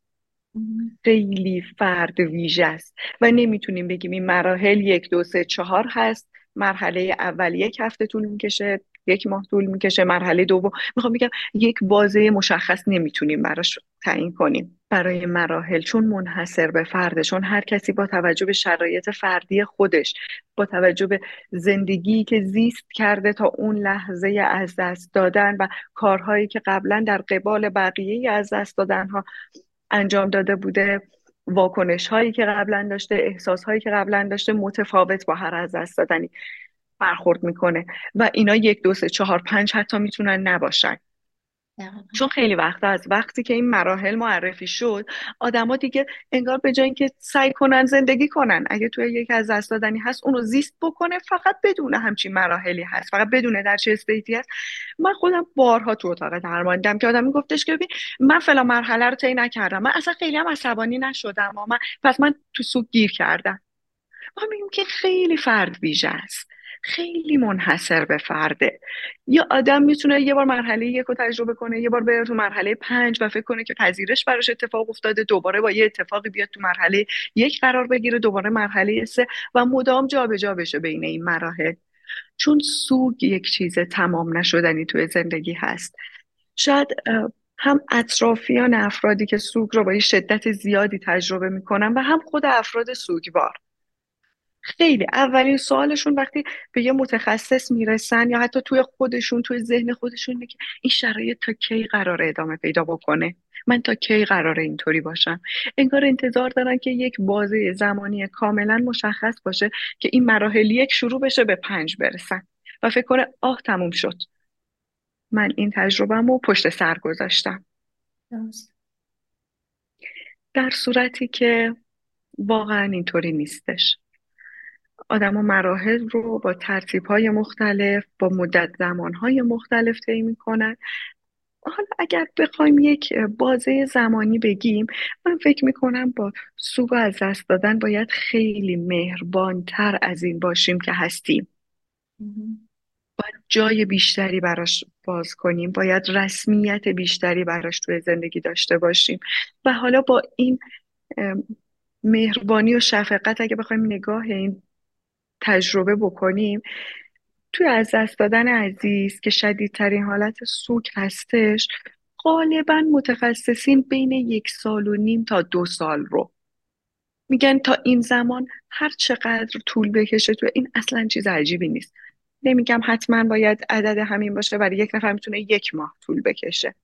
خیلی فرد ویژه است و نمی‌تونیم بگیم این مراحل یک دو سه چهار هست. مرحله اول یک هفته طول می‌کشه یک ماه طول می‌کشه. مرحله دوم می‌خوام بگم یک بازه مشخص نمی‌تونیم براش تعیین کنیم. برای مراحل چون منحصر به فرده چون هر کسی با توجه به شرایط فردی خودش با توجه به زندگی که زیست کرده تا اون لحظه از دست دادن و کارهایی که قبلا در قبال بقیه از دست دادن ها انجام داده بوده واکنش هایی که قبلا داشته احساس هایی که قبلا داشته متفاوت با هر از دست دادنی برخورد می‌کنه. و اینا یک دو سه چهار پنج حتی می‌تونن نباشن. چون خیلی وقت از وقتی که این مراحل معرفی شد آدما دیگه انگار به جای اینکه سعی کنن زندگی کنن اگه توی یکی از دست دادنی هست اونو زیست بکنه فقط بدونه همچین مراحلی هست فقط بدونه در چه استیتی هست. من خودم بارها تو اتاق درماندم که آدمی گفتش که ببین من فلا مرحله رو طی نکردم من اصلا خیلی هم عصبانی نشدم من پس من تو سوق گیر کردم. ما میگیم که خیلی فرد ویژه است. خیلی منحصر به فرده. یه آدم می‌تونه یه بار مرحله یک رو تجربه کنه یه بار بره تو مرحله پنج و فکر کنه که پذیرش براش اتفاق افتاده دوباره با یه اتفاقی بیاد تو مرحله یک قرار بگیره دوباره مرحله سه و مدام جابجا جا بشه بین این مراحل. چون سوگ یک چیز تمام نشدنی توی زندگی هست. شاید هم اطرافیان افرادی که سوگ رو با شدت زیادی تجربه می‌کنن و هم خود افراد سوگوار. خیلی اولین سوالشون وقتی به یه متخصص می‌رسن یا حتی توی خودشون توی ذهن خودشون که این شرایط تا کی قرار ادامه پیدا بکنه؟ من تا کی قراره اینطوری باشم؟ انگار انتظار دارن که یک بازه زمانی کاملا مشخص باشه که این مراحل یک شروع بشه به پنج برسن و فکر کنه آه تموم شد. من این تجربه رو پشت سر گذاشتم. در صورتی که واقعا اینطوری نیستش. آدم و مراحل رو با ترتیب های مختلف با مدت زمان های مختلف طی می‌کنن. حالا اگر بخوایم یک بازه زمانی بگیم من فکر می‌کنم با سوگ از دست دادن باید خیلی مهربانتر از این باشیم که هستیم. باید جای بیشتری براش باز کنیم. باید رسمیت بیشتری براش توی زندگی داشته باشیم. و حالا با این مهربانی و شفقت اگه بخوایم نگاه این تجربه بکنیم. توی از دست دادن عزیز که شدیدترین حالت سوک هستش غالبا متخصصین بین یک سال و نیم تا دو سال رو میگن تا این زمان هر چقدر طول بکشه تو این اصلا چیز عجیبی نیست. نمیگم حتما باید عدد همین باشه برای یک نفر می‌تونه یک ماه طول بکشه.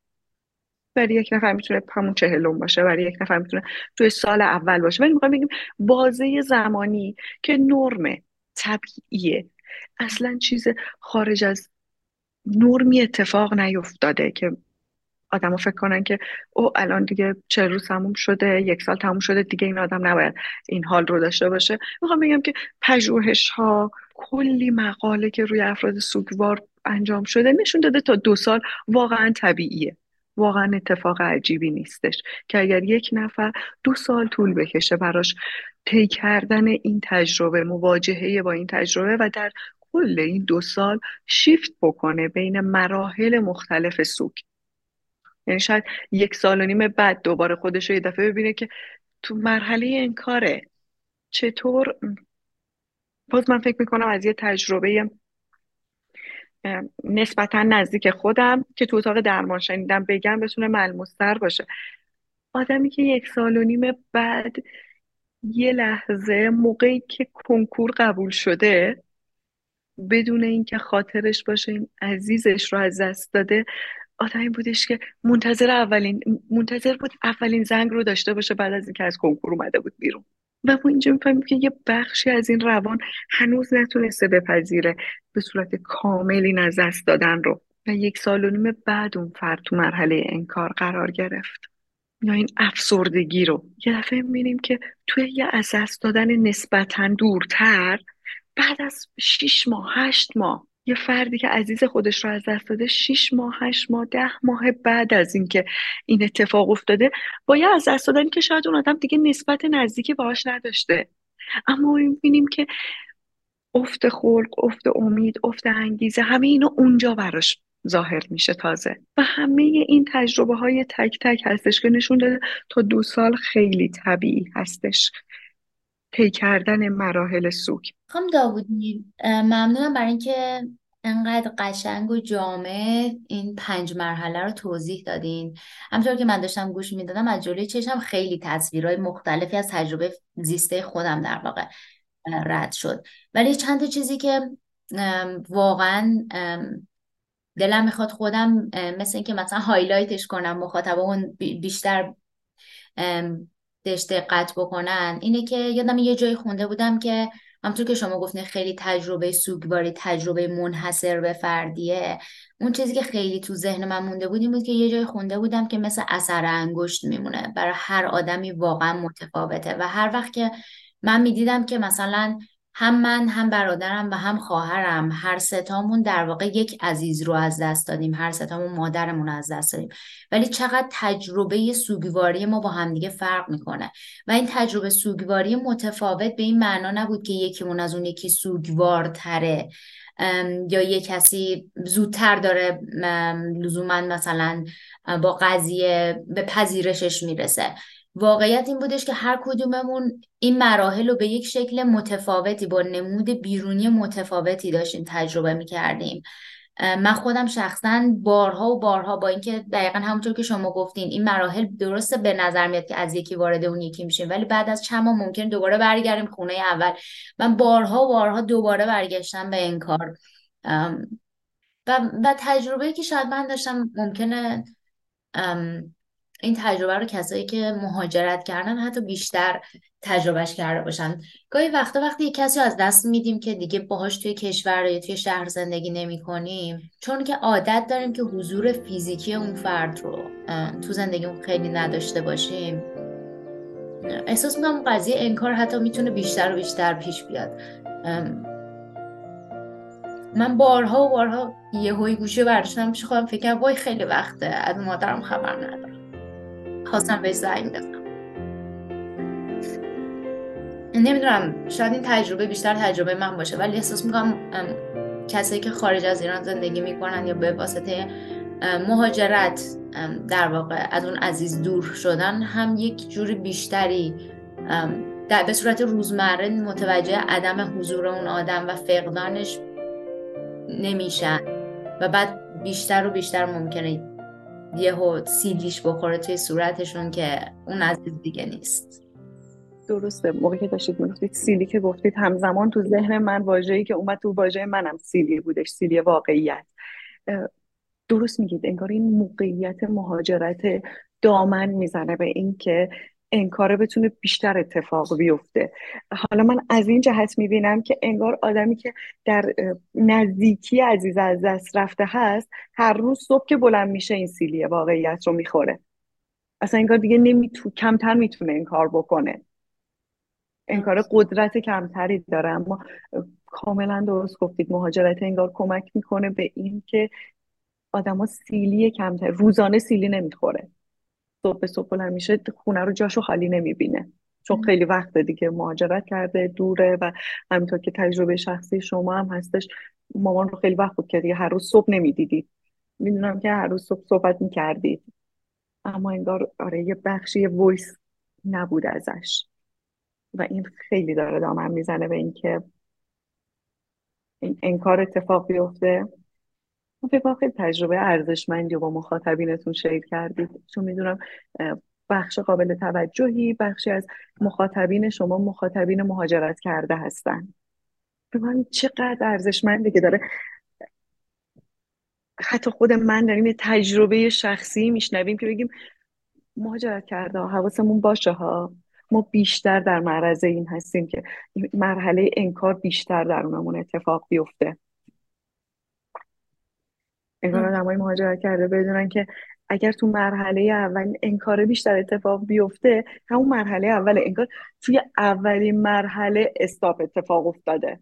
برای یک نفر می‌تونه همون چهلم باشه برای یک نفر می‌تونه توی سال اول باشه. ولی می‌خوایم بگیم بازه زمانی که نرم طبیعیه. اصلا چیز خارج از نرمی اتفاق نیفتاده که آدم فکر کنن که او الان دیگه چه روز تموم شده یک سال تموم شده دیگه این آدم نباید این حال رو داشته باشه. می‌خوام بگم که پژوهش ها کلی مقاله که روی افراد سوگوار انجام شده نشون داده تا دو سال واقعا طبیعیه. واقعا اتفاق عجیبی نیستش که اگر یک نفر دو سال طول بکشه براش طی کردن این تجربه مواجهه با این تجربه و در کل این دو سال شیفت بکنه بین مراحل مختلف سوگ. یعنی شاید یک سال و نیم بعد دوباره خودش رو یه دفعه ببینه که تو مرحله انکاره چطور باز من فکر می‌کنم از یه تجربه نسبتا نزدیک خودم که تو اتاق درمان شنیدم بگم بتونه ملموستر باشه. آدمی که یک سال و نیم بعد یه لحظه موقعی که کنکور قبول شده بدون اینکه خاطرش باشه این عزیزش رو از دست داده آدمی بودش که منتظر اولین منتظر بود اولین زنگ رو داشته باشه بعد از اینکه از کنکور اومده بود بیرون. و ما اینجا می‌فهمیم که یه بخشی از این روان هنوز نتونسته بپذیره به صورت کامل این از دست دادن رو. و یک سال و نیم بعد اون فرد تو مرحله انکار قرار گرفت. یا این افسردگی رو. یه دفعه می‌بینیم که توی یه از دست دادن نسبتا دورتر بعد از شیش ماه هشت ماه یه فردی که عزیز خودش رو از دست داده شیش ماه هشت ماه ده ماه بعد از اینکه این اتفاق افتاده با یه از دست دادن که شاید اون آدم دیگه نسبت نزدیکی باهاش نداشته. اما می‌بینیم که افت خلق افت امید افت انگیزه همه اینو اونجا براش ظاهر میشه تازه. و همه این تجربه های تک تک هستش که نشون داده تا دو سال خیلی طبیعی هستش. طی کردن مراحل سوگ خانم داوودی ممنونم برای اینکه انقدر قشنگ و جامع این پنج مرحله رو توضیح دادین. همطور که من داشتم گوش می‌دادم از جلوی چشم خیلی تصویرهای مختلفی از تجربه زیسته خودم در واقع رد شد. ولی چند تا چیزی که واقعا دلم می‌خواد خودم مثل اینکه مثلا هایلایتش کنم مخاطب اون بیشتر بهش دقت بکنن. اینه که یادم یه جایی خونده بودم که همطور که شما گفتین خیلی تجربه سوگواری تجربه منحصر به فردیه. اون چیزی که خیلی تو ذهن من مونده بود این بود که یه جای خونده بودم که مثل اثر انگشت میمونه. برای هر آدمی واقعا متفاوته. و هر وقت که من می‌دیدم که مثلا هم من هم برادرم و هم خواهرم. هر ستامون در واقع یک عزیز رو از دست دادیم. هر ستامون مادرمون رو از دست دادیم. ولی چقدر تجربه سوگواری ما با همدیگه فرق می‌کنه. و این تجربه سوگواری متفاوت به این معنا نبود که یکیمون از اون یکی سوگوارتره. یا یه کسی زودتر داره لزوما مثلا با قضیه به پذیرشش می‌رسه. واقعیت این بودش که هر کدوممون این مراحل رو به یک شکل متفاوتی با نمود بیرونی متفاوتی داشتیم تجربه می‌کردیم. من خودم شخصا بارها و بارها با اینکه دقیقا همونطور که شما گفتین این مراحل درسته به نظر میاد که از یکی وارد اون یکی میشیم ولی بعد از چند ماه ممکن دوباره برگردیم خونه اول. من بارها و بارها دوباره برگشتم به این کار. و, و تجربه که شاید من داشتم ممکنه این تجربه رو کسایی که مهاجرت کردن حتی بیشتر تجربهش کرده باشن. گاهی وقتا وقتی یک کسی از دست میدیم که دیگه باهاش توی کشور یا توی شهر زندگی نمی کنیم چون که عادت داریم که حضور فیزیکی اون فرد رو تو زندگیمون خیلی نداشته باشیم. احساس می‌کنم قضیه انکار حتی می‌تونه بیشتر و بیشتر پیش بیاد. من بارها و بارها یه هوی گوشه برداشتم پیش خودم فکر وای خیلی وقته از مادرم خبر ندارم. خواستم بهش زنگ بزنم. نمی‌دونم شاید این تجربه بیشتر تجربه من باشه ولی احساس می‌کنم کسایی که خارج از ایران زندگی می‌کنن یا به واسطه مهاجرت در واقع از اون عزیز دور شدن هم یک جور بیشتری در به صورت روزمره متوجه عدم حضور اون آدم و فقدانش نمیشن و بعد بیشتر و بیشتر ممکنه یهو سیلیش بخوره توی صورتشون که اون عزیز دیگه نیست. درسته موقعی که داشتید می‌گفتید سیلی که گفتید همزمان تو ذهن من واژه‌ای که اومد تو واژه منم سیلی بودش سیلی واقعیت. درست میگید انگار این موقعیت مهاجرت دامن می‌زنه به اینکه انکاره بتونه بیشتر اتفاق بیفته. حالا من از این جهت می‌بینم که انگار آدمی که در نزدیکی عزیز از دست رفته هست هر روز صبح که بلند میشه این سیلی واقعیت رو می‌خوره. اصلا انگار دیگه نمیتو کمتر می‌تونه این کار بکنه. انکار قدرت کمتری داره اما کاملا درست گفتید. مهاجرت انگار کمک می‌کنه به این که آدما سیلی کمتر روزانه سیلی نمی‌خوره. صبح به صبح بلند میشه خونه رو جاشو خالی نمی‌بینه. چون خیلی وقت دیگه مهاجرت کرده دوره و همینطور که تجربه شخصی شما هم هستش مامان رو خیلی وقت بود که دیگه هر روز صبح نمی‌دیدید می‌دونم که هر روز صبح صحبت می‌کردید اما انگار آره یه بخشی یه ویس نبود ازش. و این خیلی داره دامن می‌زنه به اینکه این انکار اتفاق بیفته. فکر خیلی تجربه ارزشمندی با مخاطبینتون شیر کردید. چون می‌دونم بخش قابل توجهی بخشی از مخاطبین شما مخاطبین مهاجرت کرده هستن. ببینم چقدر ارزشمنده که داره. حتی خود من داریم یه تجربه شخصی میشنویم که بگیم مهاجرت کرده حواسمون باشه ها. ما بیشتر در معرض این هستیم که مرحله انکار بیشتر در اونمون اتفاق بیفته. انگار آدمای مهاجرت کرده بدونن که اگر تو مرحله اول انکار بیشتر اتفاق بیفته همون مرحله اول انکار توی اولین مرحله استاپ اتفاق افتاده.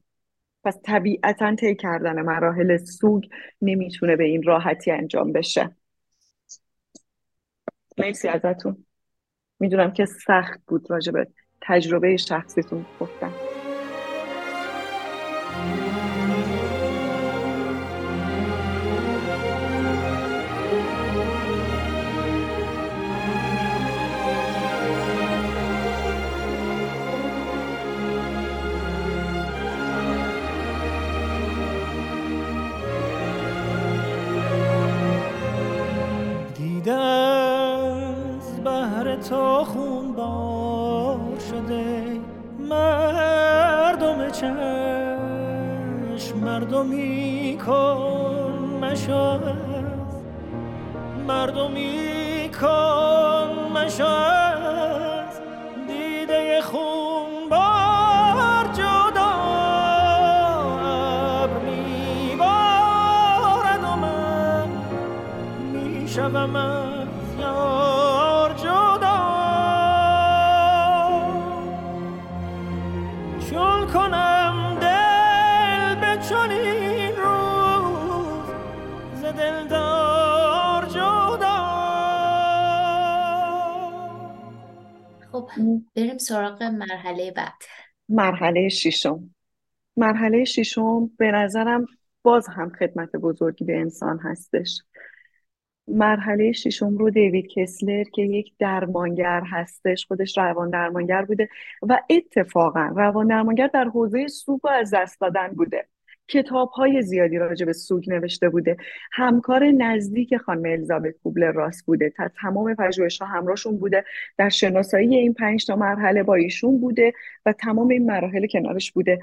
پس طبیعتا طی کردن مراحل سوگ نمی‌تونه به این راحتی انجام بشه. مرسی ازتون. می‌دونم که سخت بود راجبه تجربه شخصیتون گفتم سراغ مرحله بعد. مرحله ششم. مرحله ششم به نظرم باز هم خدمت بزرگی به انسان هستش. مرحله ششم رو دیوید کسلر که یک درمانگر هستش خودش روان درمانگر بوده و اتفاقا روان درمانگر در حوزه سوگ از دست دادن بوده. کتاب های زیادی راجع به سوگ نوشته بوده. همکار نزدیک خانم الیزابت کوبلر راست بوده. تا تمام پژوهش ها همراهشون بوده. در شناسایی این پنج تا مرحله با ایشون بوده و تمام این مراحل کنارش بوده.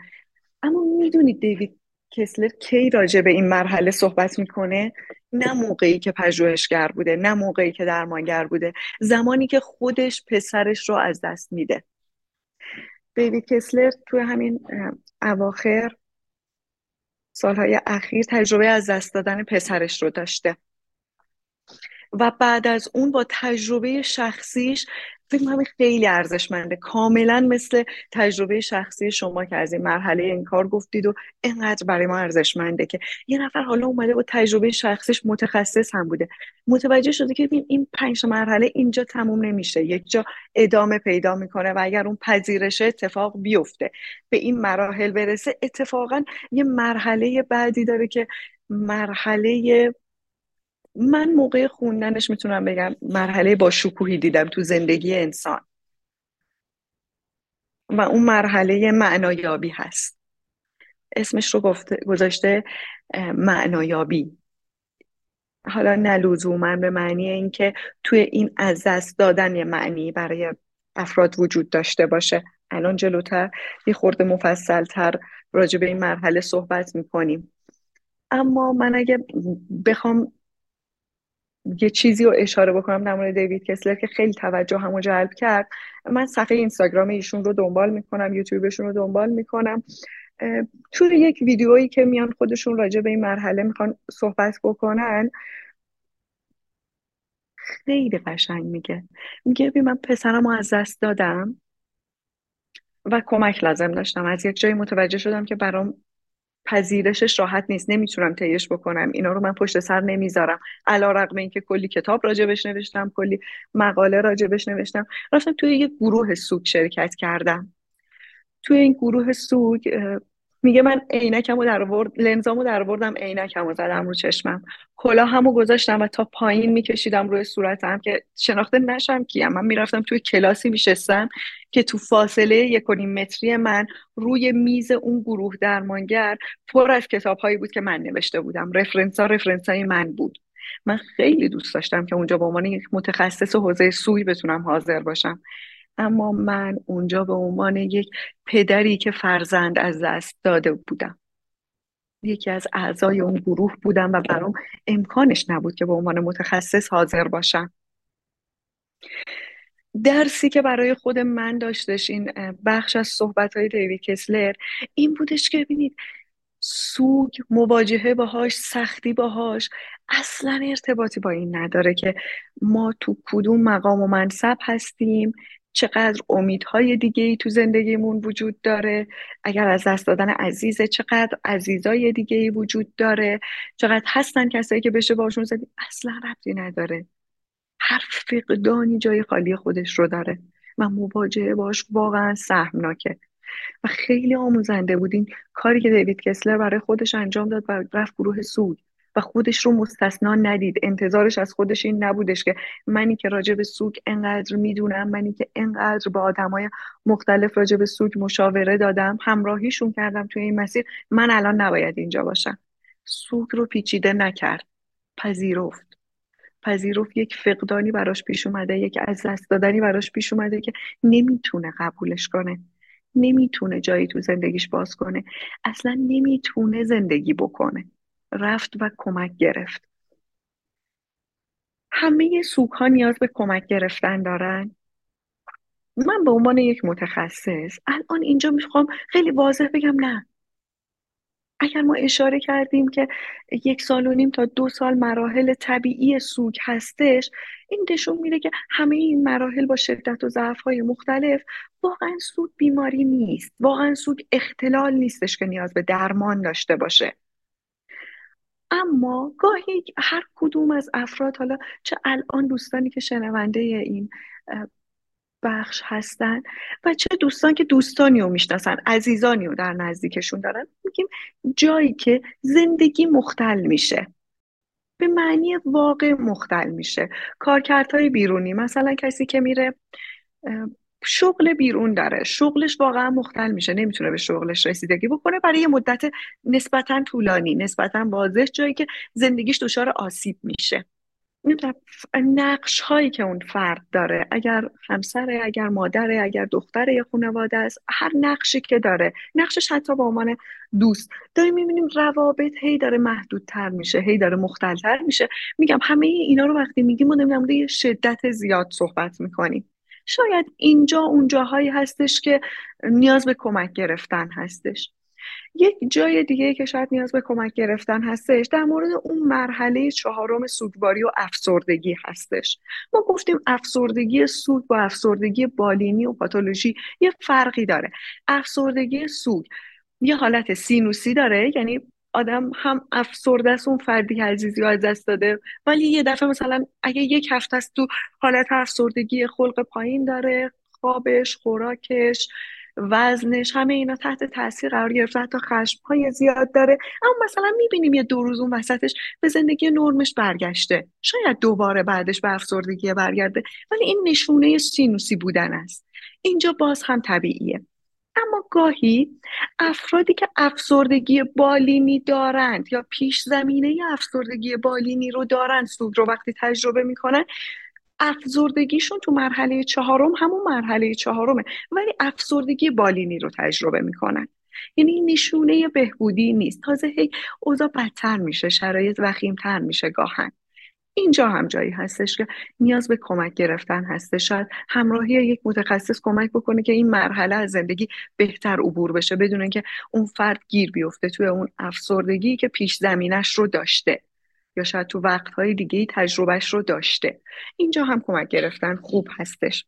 اما می‌دونید دیوید کسلر کی راجع به این مرحله صحبت می‌کنه؟ نه موقعی که پژوهشگر بوده نه موقعی که درمانگر بوده. زمانی که خودش پسرش رو از دست میده. دیوید کسلر توی همین اواخر سالهای اخیر تجربه از دست دادن پسرش رو داشته. و بعد از اون با تجربه شخصیش فکر می‌کنم خیلی ارزشمنده. کاملا مثل تجربه شخصی شما که از این مرحله این کار گفتید و اینقدر برای ما ارزشمنده که یه نفر حالا اومده با تجربه شخصیش متخصص هم بوده. متوجه شده که این پنج مرحله اینجا تموم نمیشه. یک جا ادامه پیدا می‌کنه و اگر اون پذیرش اتفاق بیفته. به این مراحل برسه اتفاقا یه مرحله بعدی داره که مرحله من موقع خوندنش می‌تونم بگم مرحله با شکوهی دیدم تو زندگی انسان. و اون مرحله معنایابی هست. اسمش رو گفته گذاشته معنایابی. حالا نه لزوما به معنی اینکه توی این از دست دادن معنی برای افراد وجود داشته باشه. الان جلوتر یه خورده مفصلتر راجع به این مرحله صحبت می‌کنیم. اما من اگه بخوام یه چیزی رو اشاره بکنم در مورد دیوید کسلر که خیلی توجه همو جلب کرد. من صفحه اینستاگرام ایشون رو دنبال می‌کنم یوتیوبشون رو دنبال می‌کنم. توی یک ویدیویی که میان خودشون راجع به این مرحله می‌خوان صحبت بکنن خیلی قشنگ میگه. میگه بی من پسرم از دست دادم و کمک لازم داشتم. از یک جایی متوجه شدم که برام پذیرشش راحت نیست. نمی‌تونم تیش بکنم. اینا رو من پشت سر نمی‌ذارم. علا رقم اینکه کلی کتاب راجبش نوشتم کلی مقاله راجبش نوشتم. رفتم توی یه گروه سوگ شرکت کردم. توی این گروه سوگ میگه من عینکمو در آورد لنزامو در آوردم عینکمو زدم رو چشمم. همو گذاشتم و تا پایین میکشیدم روی صورتم که شناخته نشم کیم. من می‌رفتم توی کلاسی میشستم. که تو فاصله یک متری من روی میز اون گروه درمانگر پر از کتاب هایی بود که من نوشته بودم. رفرنس ها رفرنس های من بود. من خیلی دوست داشتم که اونجا به عنوان یک متخصص حوزه سوی بتونم حاضر باشم. اما من اونجا به عنوان یک پدری که فرزند از دست داده بودم. یکی از اعضای اون گروه بودم و برام امکانش نبود که به عنوان متخصص حاضر باشم. درسی که برای خود من داشتش این بخش از صحبت های دیوید کسلر این بودش که ببینید سوگ مواجهه باهاش سختی باهاش اصلا ارتباطی با این نداره که ما تو کدوم مقام و منصب هستیم چقدر امیدهای دیگه ای تو زندگیمون وجود داره اگر از دست دادن عزیزه چقدر عزیزای دیگه ای وجود داره چقدر هستن کسایی که بشه باشون زدی اصلا ربطی نداره. هر فقدانی جای خالی خودش رو داره. و مواجهه باش واقعا سهمناکه. و خیلی آموزنده بود این کاری که دیوید کسلر برای خودش انجام داد و رفت گروه سود. و خودش رو مستثنا ندید. انتظارش از خودش این نبودش که منی که راجع به سوگ انقدر می‌دونم منی که انقدر با آدمای مختلف راجع به سوگ مشاوره دادم همراهیشون کردم توی این مسیر من الان نباید اینجا باشم. سوگ رو پیچیده نکرد. پذیرفت. پذیرفت یک فقدانی براش پیش اومده یک از دست دادنی براش پیش اومده که نمی‌تونه قبولش کنه. نمی‌تونه جایی تو زندگیش باز کنه. اصلا نمی‌تونه زندگی بکنه. رفت و کمک گرفت. همه سوک ها نیاز به کمک گرفتن دارن. من به عنوان یک متخصص الان اینجا می‌خوام خیلی واضح بگم نه. اگر ما اشاره کردیم که یک سال و نیم تا دو سال مراحل طبیعی سوگ هستش این نشون میده که همه این مراحل با شدت و ضعف های مختلف واقعا سوگ بیماری نیست. واقعا سوگ اختلال نیستش که نیاز به درمان داشته باشه. اما گاهی هر کدوم از افراد حالا چه الان دوستانی که شنونده این بخش هستن و چه دوستان که دوستانی رو می‌شناسن عزیزانی رو در نزدیکشون دارن. میگیم جایی که زندگی مختل میشه. به معنی واقع مختل میشه. کارکردهای بیرونی مثلا کسی که میره شغل بیرون داره. شغلش واقعا مختل میشه. نمی‌تونه به شغلش رسیدگی بکنه. برای یه مدت نسبتا طولانی نسبتا واضح جایی که زندگیش دچار آسیب میشه. نقش هایی که اون فرد داره اگر همسره اگر مادره اگر دختره یا خانواده است هر نقشی که داره نقشش حتی به عنوان دوست. داریم می‌بینیم روابط هی داره محدودتر میشه هی داره مختلتر میشه. میگم همه اینا رو وقتی میگیم ما نمی‌دونم یه شدت زیاد صحبت می‌کنیم. شاید اینجا اون جاهایی هستش که نیاز به کمک گرفتن هستش. یک جای دیگه که شاید نیاز به کمک گرفتن هستش در مورد اون مرحله چهارم سوگواری و افسردگی هستش. ما گفتیم افسردگی سوگ با افسردگی بالینی و پاتولوژی یه فرقی داره. افسردگی سوگ یه حالت سینوسی داره یعنی آدم هم افسرده است اون فردی عزیزی از دست داده ولی یه دفعه مثلا اگه یک هفته است تو حالت افسردگی خلق پایین داره خوابش خوراکش وزنش همه اینا تحت تاثیر قرار گرفته حتی خشم های زیاد داره. اما مثلا می‌بینیم یه دو روز اون وسطش به زندگی نرمش برگشته. شاید دوباره بعدش به افسردگی برگرده ولی این نشونه سینوسی بودن است. اینجا باز هم طبیعیه. اما گاهی افرادی که افسردگی بالینی دارند یا پیش زمینه افسردگی بالینی رو دارند سوگ رو وقتی تجربه می‌کنن افسردگیشون تو مرحله چهارم همون مرحله چهارمه ولی افسردگی بالینی رو تجربه می‌کنن. یعنی نشونه بهبودی نیست. تازه هی اوضاع بدتر میشه شرایط وخیمتر میشه گاهن. اینجا هم جایی هستش که نیاز به کمک گرفتن هستش. شاید همراهی یک متخصص کمک بکنه که این مرحله از زندگی بهتر عبور بشه بدون اینکه اون فرد گیر بیفته توی اون افسردگی که پیش زمینش رو داشته. یا شاید تو وقتهای دیگه تجربهش رو داشته. اینجا هم کمک گرفتن خوب هستش.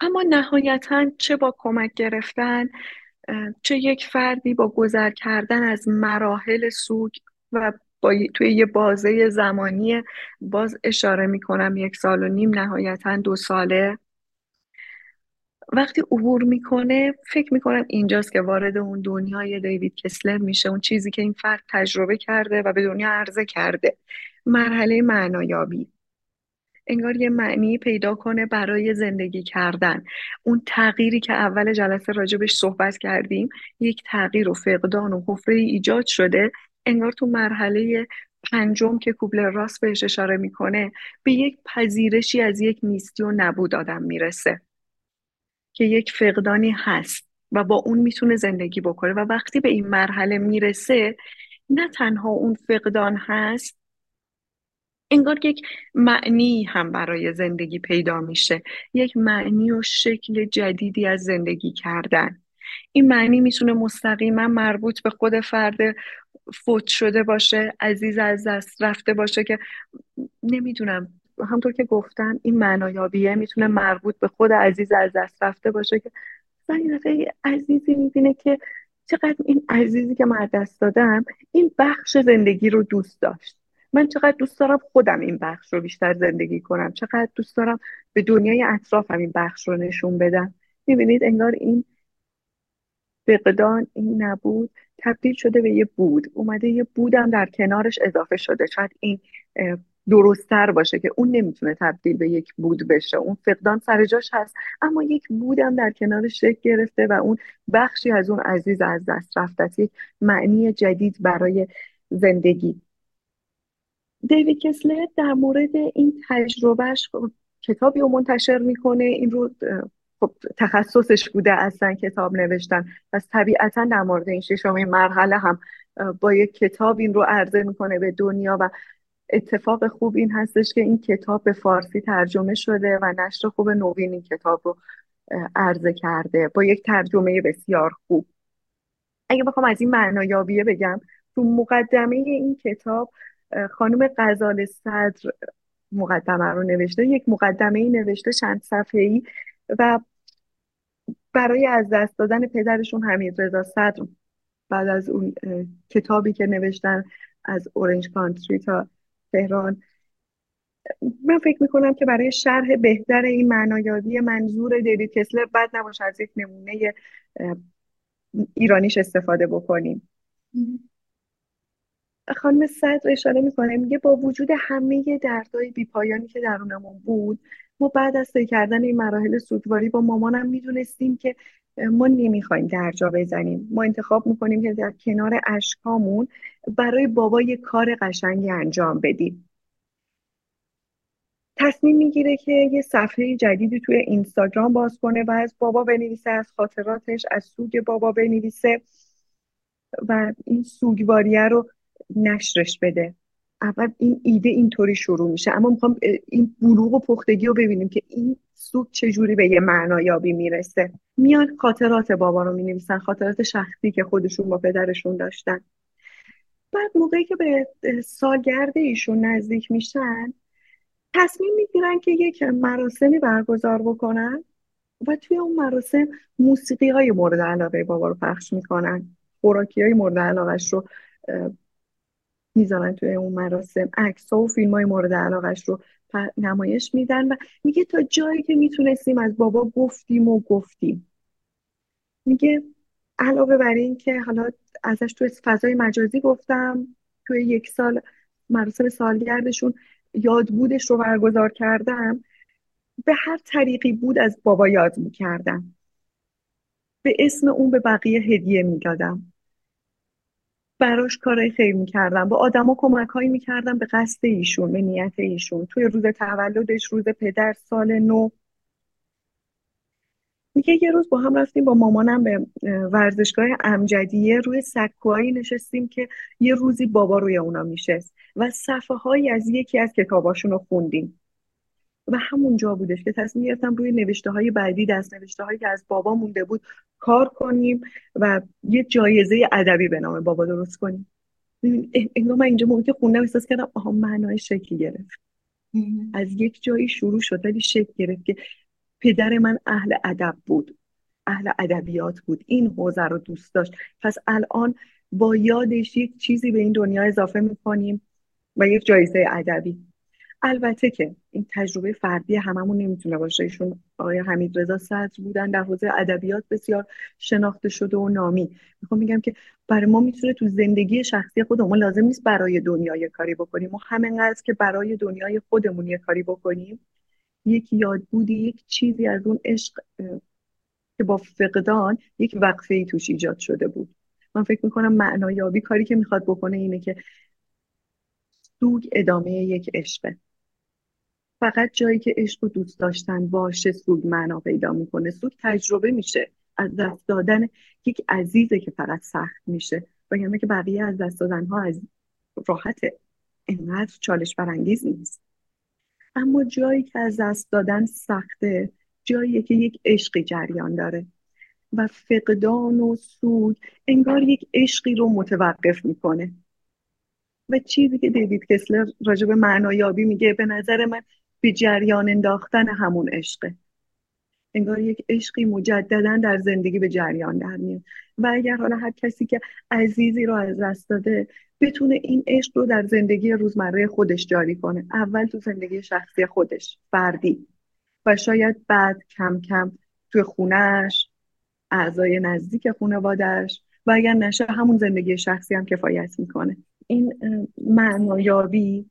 اما نهایتا چه با کمک گرفتن؟ چه یک فردی با گذر کردن از مراحل سوگ و با توی یه بازه زمانی باز اشاره می‌کنم یک سال و نیم نهایتا دو ساله. وقتی عبور می‌کنه فکر می‌کنم اینجاست که وارد اون دنیای دیوید کسلر میشه اون چیزی که این فرد تجربه کرده و به دنیا عرضه کرده. مرحله معنایابی. انگار یه معنی پیدا کنه برای زندگی کردن. اون تغییری که اول جلسه راجبش صحبت کردیم یک تغییر و فقدان و حفره ایجاد شده. انگار تو مرحله پنجم که کوبلر راست بهش اشاره می‌کنه به یک پذیرشی از یک نیستی و نبود آدم می‌رسه. که یک فقدانی هست و با اون می‌تونه زندگی بکنه. و وقتی به این مرحله می‌رسه نه تنها اون فقدان هست انگار یک معنی هم برای زندگی پیدا میشه. یک معنی و شکل جدیدی از زندگی کردن. این معنی می‌تونه مستقیما مربوط به خود فرد فوت شده باشه عزیز از دست رفته باشه که نمی‌دونم همطور که گفتم این معنایابیه می‌تونه مربوط به خود عزیز از دست رفته باشه که دفعه عزیزی می‌بینه که چقدر این عزیزی که من دست دادم این بخش زندگی رو دوست داشت. من چقدر دوست دارم خودم این بخش رو بیشتر زندگی کنم. چقدر دوست دارم به دنیای اطرافم این بخش رو نشون بدم. می‌بینید انگار این فقدان این نبود تبدیل شده به یه بود. اومده یه بودم در کنارش اضافه شده. شاید این درستتر باشه که اون نمی‌تونه تبدیل به یک بود بشه. اون فقدان سر جاش هست اما یک بودم در کنارش شکل گرفته و اون بخشی از اون عزیز از دست رفته یک معنی جدید برای زندگی. دیوید کسلر در مورد این تجربهش خب کتابی رو منتشر می‌کنه. این رو خب تخصصش بوده اصلا کتاب نوشتن. پس طبیعتا در مورد این ششمین مرحله هم با یک کتاب این رو عرضه می‌کنه به دنیا و اتفاق خوب این هستش که این کتاب به فارسی ترجمه شده و نشر خوب نوین این کتاب رو عرضه کرده با یک ترجمه بسیار خوب. اگه بخوام از این معنایابیه بگم تو مقدمه این کتاب خانم غزال صدر مقدمه رو نوشته یک مقدمه ای نوشته چند صفحه ای و برای از دست دادن پدرشون حمید رضا صدر بعد از اون کتابی که نوشتن از اورنج کانتری تا تهران. من فکر می‌کنم که برای شرح بهتر این معنایابی منظور دیوید کسلر بد نباشه از یک نمونه ایرانیش استفاده بکنیم. خانم صدر اشاره می‌کنه میگه با وجود همه دردهای بیپایانی که درونمون بود ما بعد از طی کردن این مراحل سوگواری با مامانم می‌دونستیم که ما نمی‌خوایم درجا بزنیم. ما انتخاب می‌کنیم که در کنار اشکامون برای بابا یه کار قشنگی انجام بدیم. تصمیم می‌گیره که یه صفحه جدیدی توی اینستاگرام باز کنه و از بابا بنویسه از خاطراتش از سوگ بابا بنویسه و این سوگواریه رو نشرش بده. اول این ایده اینطوری شروع میشه. اما می‌خوام این بلوغ و پختگی رو ببینیم که این سوگ چجوری به یه معنایابی می‌رسه. میان خاطرات بابا رو می‌نویسن خاطرات شخصی که خودشون با پدرشون داشتن. بعد موقعی که به سالگرد ایشون نزدیک میشن تصمیم می‌گیرن که یک مراسمی برگزار بکنن و توی اون مراسم موسیقی های مورد علاقه بابا رو پخش می‌کنن. خوراکی های مورد علاقش رو می‌ذارن توی اون مراسم عکس و فیلم های مورد علاقش رو نمایش میدن و میگه تا جایی که می‌تونستیم از بابا گفتیم و گفتیم. میگه علاوه بر این که حالا ازش توی فضای مجازی گفتم توی یک سال مراسم سالگردشون یادبودش رو برگزار کردم. به هر طریقی بود از بابا یاد می‌کردم. به اسم اون به بقیه هدیه می‌دادم. براش کارهای خیر می‌کردم. با آدما کمک هایی می‌کردم به قصد ایشون به نیت ایشون. توی روز تولدش روز پدر سال نو. میگه یه روز با هم رفتیم با مامانم به ورزشگاه امجدیه. روی سکوهایی نشستیم که یه روزی بابا روی اونا میشست و صفحه هایی از یکی از کتاباشون رو خوندیم. و همونجا بودش که تصمیم گرفتم روی نوشته های بعدی دست نوشته هایی که از بابا مونده بود کار کنیم و یه جایزه ادبی به نام بابا درست کنیم. انگار من اینجا موقع که خوندم احساس کردم آها معنای شکل گرفت. از یک جایی شروع شد ولی شکل گرفت که پدر من اهل ادب بود اهل ادبیات بود. این حوزه رو دوست داشت. پس الان با یادش یک چیزی به این دنیا اضافه می‌کنیم و یک جایزه ادبی. البته که این تجربه فردی هممون نمی‌تونه باشه. ایشون آقای حمید رضا صدر بودن در حوزه ادبیات بسیار شناخته شده و نامی. می‌خوام میگم که برای ما می‌تونه تو زندگی شخصی خودمون لازم نیست برای دنیای کاری بکنیم. و همینقدر که برای دنیای خودمون یه کاری بکنیم یک یادبودی یک چیزی از اون عشق که با فقدان یک وقفه ای توش ایجاد شده بود. من فکر می‌کنم معنایابی کاری که می‌خواد بکنه اینه که سوگ ادامه یک عشقه. فقط جایی که عشق و دوست داشتن باشه سوگ معنا پیدا می‌کنه. سوگ تجربه میشه. از دست دادن یک عزیزه که فقط سخت میشه. و که بقیه از دست دادن ها از راحته اینقدر چالش برانگیز نیست. اما جایی که از دست دادن سخته جایی که یک عشقی جریان داره. و فقدان و سوگ انگار یک عشقی رو متوقف می‌کنه. و چیزی که دیوید کسلر راجع به معنایابی میگه به نظر من به جریان انداختن همون عشقه. انگار یک عشقی مجددا در زندگی به جریان در میاد. و اگر حالا هر کسی که عزیزی رو از دست داده بتونه این عشق رو در زندگی روزمره خودش جاری کنه. اول تو زندگی شخصی خودش فردی. و شاید بعد کم کم توی خونهش اعضای نزدیک خانوادهش و اگر نشه همون زندگی شخصی هم کفایت می‌کنه. این معنایابی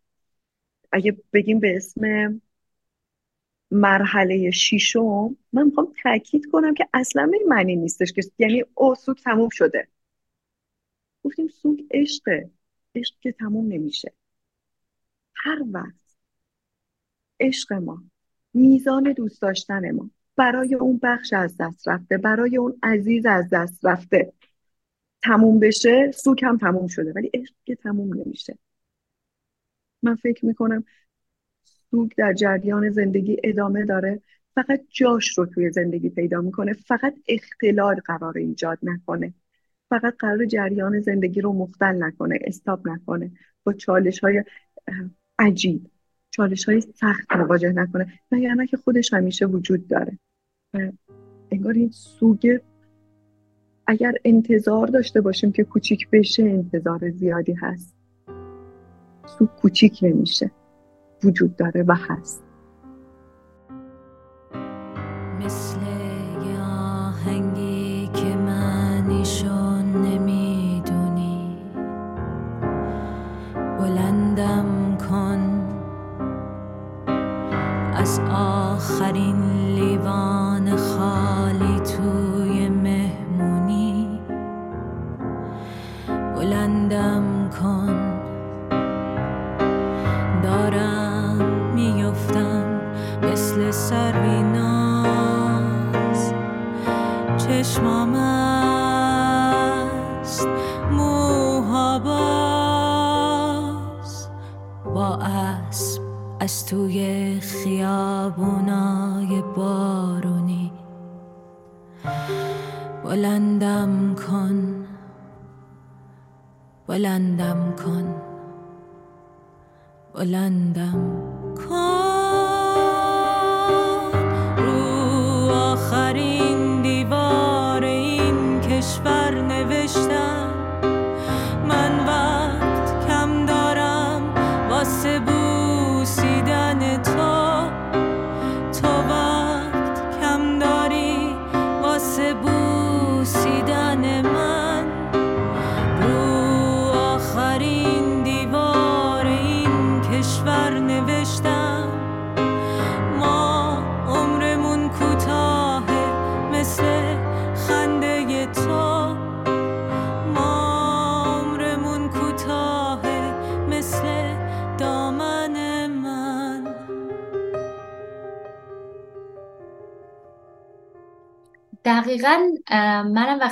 اگه بگیم به اسم مرحله شیشم من می‌خوام تاکید کنم که اصلا به معنی نیستش که یعنی او سوگ تموم شده. گفتیم سوگ عشقه. عشق که تموم نمیشه. هر وقت عشق ما میزان دوست داشتن ما برای اون بخش از دست رفته برای اون عزیز از دست رفته تموم بشه سوگ هم تموم شده. ولی عشق که تموم نمیشه. من فکر می‌کنم سوگ در جریان زندگی ادامه داره. فقط جاش رو توی زندگی پیدا می‌کنه. فقط اختلال قرار ایجاد نکنه. فقط قرار جریان زندگی رو مختل نکنه استاب نکنه. با چالش های عجیب. چالش های سخت مواجه نکنه. نه که خودش همیشه وجود داره. انگار این سوگ اگر انتظار داشته باشیم که کوچیک بشه انتظار زیادی هست. سوگ کوچیک نمیشه. وجود داره و هست.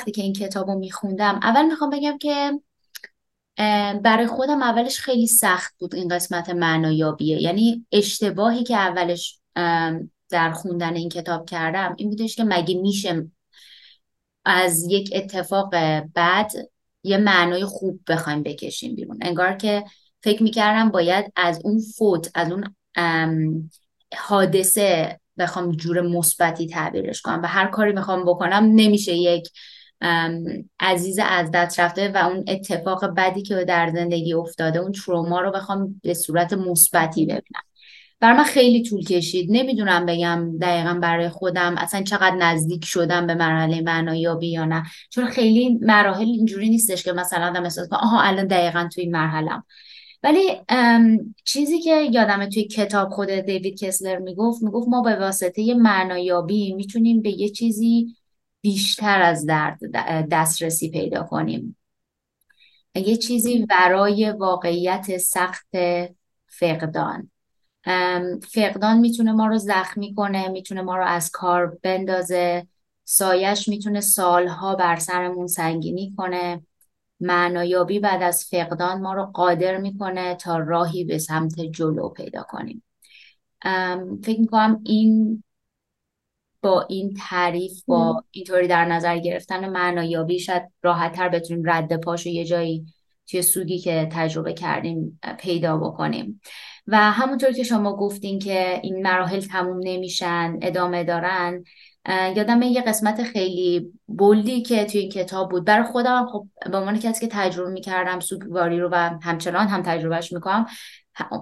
وقتی که این کتاب رو میخوندم اول می‌خوام بگم که برای خودم اولش خیلی سخت بود این قسمت معنایابیه یعنی اشتباهی که اولش در خوندن این کتاب کردم این بودش که مگه میشه از یک اتفاق بد یه معنای خوب بخوایم بکشیم بیرون. انگار که فکر می‌کردم باید از اون فوت از اون حادثه بخوام جور مثبتی تعبیرش کنم و هر کاری می‌خوام بکنم نمیشه یک عزیز از دست رفته و اون اتفاق بدی که در زندگی افتاده اون تروما رو بخوام به صورت مثبتی ببینم. بر من خیلی طول کشید. نمی‌دونم بگم دقیقا برای خودم اصلا چقدر نزدیک شدم به مرحله معنایابی یا نه. چون خیلی مراحل اینجوری نیستش که مثلا آدم احساس کنه آها الان دقیقا توی این مرحلم ولی چیزی که یادمه توی کتاب خود دیوید کسلر می‌گفت می‌گفت ما به واسطه معنایابی می‌تونیم به یه چیزی بیشتر از درد دسترسی پیدا کنیم. یه چیزی ورای واقعیت سخت فقدان. فقدان می‌تونه ما رو زخمی کنه می‌تونه ما رو از کار بندازه. سایش می‌تونه سالها بر سرمون سنگینی کنه. معنایابی بعد از فقدان ما رو قادر می‌کنه تا راهی به سمت جلو پیدا کنیم. فکر می‌کنم این با این تعریف با اینطوری در نظر گرفتن معنایابی شاید راحتتر بتونیم رد پاشو یه جایی توی سوگی که تجربه کردیم پیدا بکنیم. و همونطور که شما گفتین که این مراحل تموم نمیشن ادامه دارن یادم یه قسمت خیلی بولدی که توی این کتاب بود. برای خودم خب به عنوان کسی که تجربه می‌کردم سوگواری رو و همچنان هم تجربهش می‌کنم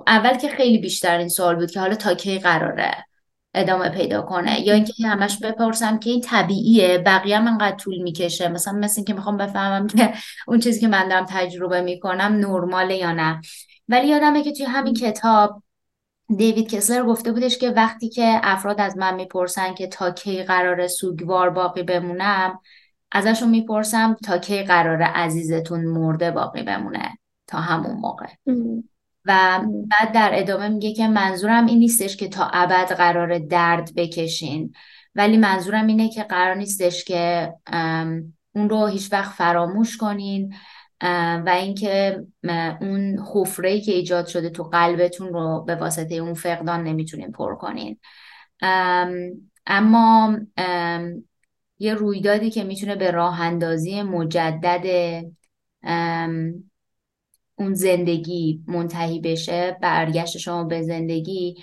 اول که خیلی بیشتر این سوال بود که حالا تا کی قراره؟ ادامه پیدا کنه. یا اینکه همش بپرسم که این طبیعیه بقیه هم انقدر طول می‌کشه. مثلا مثل اینکه می‌خوام بفهمم که اون چیزی که من دارم تجربه می‌کنم نرماله یا نه. ولی یادمه که توی همین کتاب دیوید کسلر گفته بودش که وقتی که افراد از من می‌پرسن که تا کی قراره سوگوار باقی بمونم ازشون می‌پرسم تا کی قراره عزیزتون مرده باقی بمونه. تا همون موقع. و بعد در ادامه میگه که منظورم این نیستش که تا ابد قرار درد بکشین. ولی منظورم اینه که قرار نیستش که اون رو هیچ وقت فراموش کنین و اینکه اون حفره‌ای که ایجاد شده تو قلبتون رو به واسطه اون فقدان نمی‌تونین پر کنین. ام، اما ام، یه رویدادی که می‌تونه به راه اندازی مجدد اون زندگی منتهی بشه برگشت شما به زندگی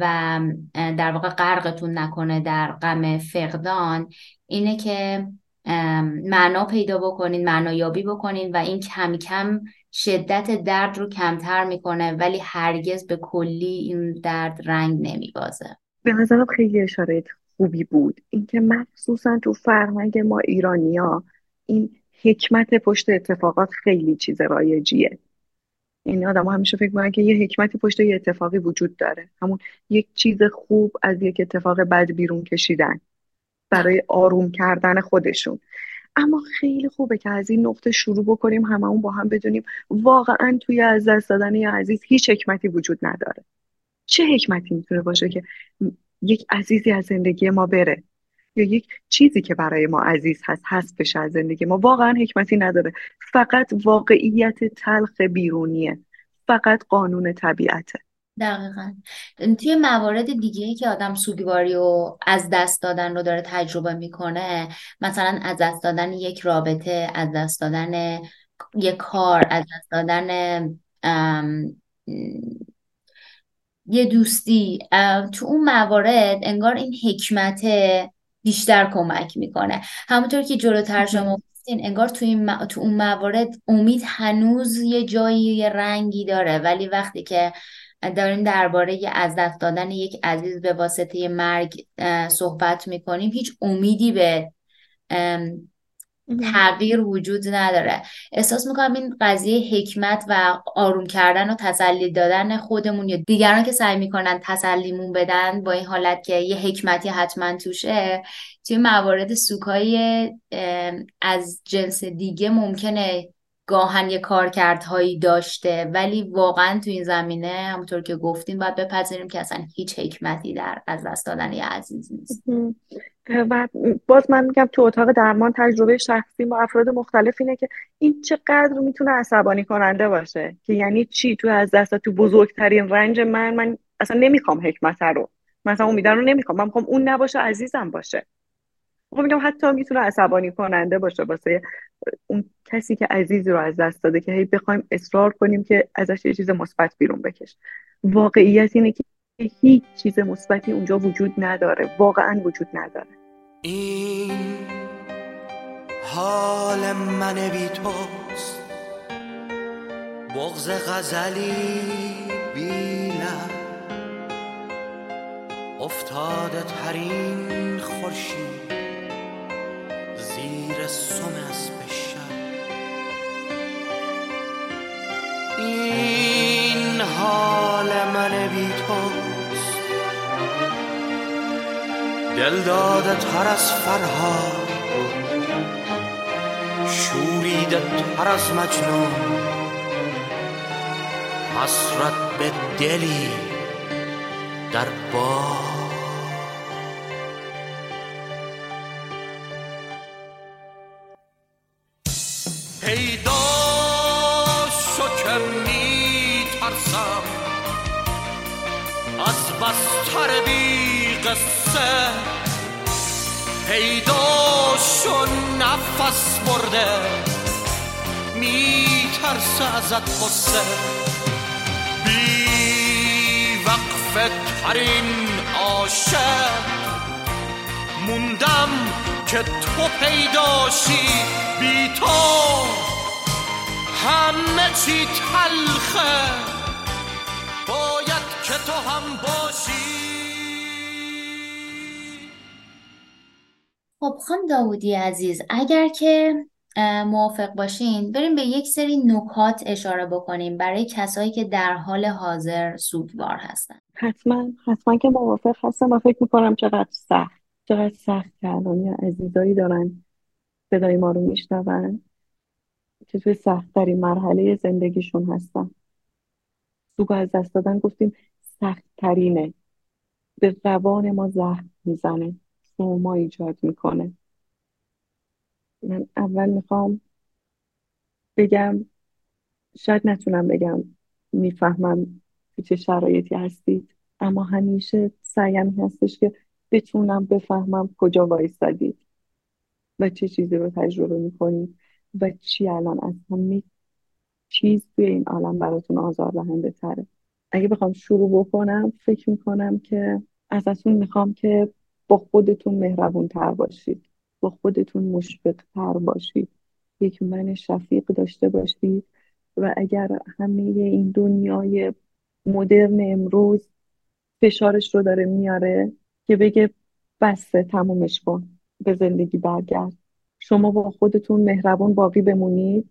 و در واقع غرقتون نکنه در غم فقدان. اینه که معنا پیدا بکنین معنایابی بکنین و این کم کم شدت درد رو کمتر می‌کنه ولی هرگز به کلی این درد رنگ نمیبازه. به نظرم خیلی اشاره خوبی بود. اینکه مخصوصا تو فرهنگ ما ایرانیا این حکمت پشت اتفاقات خیلی چیز رایجیه. این آدم همیشه فکر می‌کنن که یه حکمتی پشت یه اتفاقی وجود داره. همون یک چیز خوب از یک اتفاق بد بیرون کشیدن برای آروم کردن خودشون. اما خیلی خوبه که از این نقطه شروع بکنیم هممون با هم بدونیم واقعا توی از دست دادن یه عزیز هیچ حکمتی وجود نداره. چه حکمتی می‌تونه باشه که یک عزیزی از زندگی ما بره؟ یا یک چیزی که برای ما عزیز هست هست بشه از زندگی ما. واقعا حکمتی نداره. فقط واقعیت تلخ بیرونیه. فقط قانون طبیعته. دقیقا. توی موارد دیگه که آدم سوگواری و از دست دادن رو داره تجربه می‌کنه مثلا از دست دادن یک رابطه از دست دادن یک کار از دست دادن یه دوستی. تو اون موارد انگار این حکمت بیشتر کمک می‌کنه. همونطور که جلوتر شما انگار تو, این تو اون موارد امید هنوز یه جایی یه رنگی داره. ولی وقتی که داریم درباره از دست دادن یک عزیز به واسطه مرگ صحبت می‌کنیم هیچ امیدی به تغییر وجود نداره. احساس می‌کنم این قضیه حکمت و آروم کردن و تسلی دادن خودمون یا دیگران که سعی می‌کنن تسلیمون بدن با این حالت که یه حکمتی حتما توشه توی موارد سوکای از جنس دیگه ممکنه گاهن یه کارکردهایی داشته ولی واقعا تو این زمینه همونطور که گفتیم باید بپذیریم که اصلا هیچ حکمتی در از دست دادن یه عزیز نیست. و باز من میگم تو اتاق درمان تجربه شخصی با افراد مختلف اینه که این چقدر می‌تونه عصبانی کننده باشه که یعنی چی؟ تو از دست تو بزرگترین رنج من من اصلا نمی‌خوام حکمت رو مثلا امیده رو نمی‌خوام من می‌خوام اون نباشه عزیزم باشه. خب میگم حتی می‌تونه عصبانی کننده باشه واسه اون کسی که عزیزی رو از دست داده که هی بخوایم اصرار کنیم که ازش یه چیز مثبت بیرون بکش. واقعیت اینه که هیچ چیز مثبتی اونجا وجود نداره واقعا وجود نداره. این حال من بی توست. بغز غزلی بیلم افتاده ترین خورشید زیر سم از این حال من بی توست. دل داده تر از فرها شوریده تر از مجنون. حسرت به دلی در با پیدا شو می ترسم از بستر بی قصه پیدا شو نفس برده می ترسه ازت قصه بی وقف ترین عاشق موندم که تو پیداشی بی تو همه چی تلخه. باید که تو هم باشی خب خانم داودی عزیز اگر که موافق باشین بریم به یک سری نکات اشاره بکنیم برای کسایی که در حال حاضر سوگوار هستن. حتما حتما که موافق هستم. و فکر می‌کنم چقدر سخت چقدر سخت الان عزیزایی دارن صدای ما رو میشنون. که توی سختترین مرحله زندگیشون هستن. سوگ از دست دادن گفتیم سختترینه. به روان ما زخم می‌زنه. سوما ایجاد می‌کنه. من اول می‌خوام بگم شاید نتونم بگم می‌فهمم تو چه شرایطی هستید اما همیشه سعیم هستش که بتونم بفهمم کجا وایستادید و چه چیزی رو تجربه می‌کنید و چی الان از همه چیز توی این عالم براتون آزار دهنده تره. اگه بخوام شروع بکنم فکر می‌کنم که ازتون می‌خوام که با خودتون مهربون تر باشید. با خودتون مشفق تر باشید. یک من شفیق داشته باشید. و اگر همه این دنیای مدرن امروز فشارش رو داره میاره که بگه بسته تمومش کن به زندگی برگرد. شما با خودتون مهربان باقی بمونید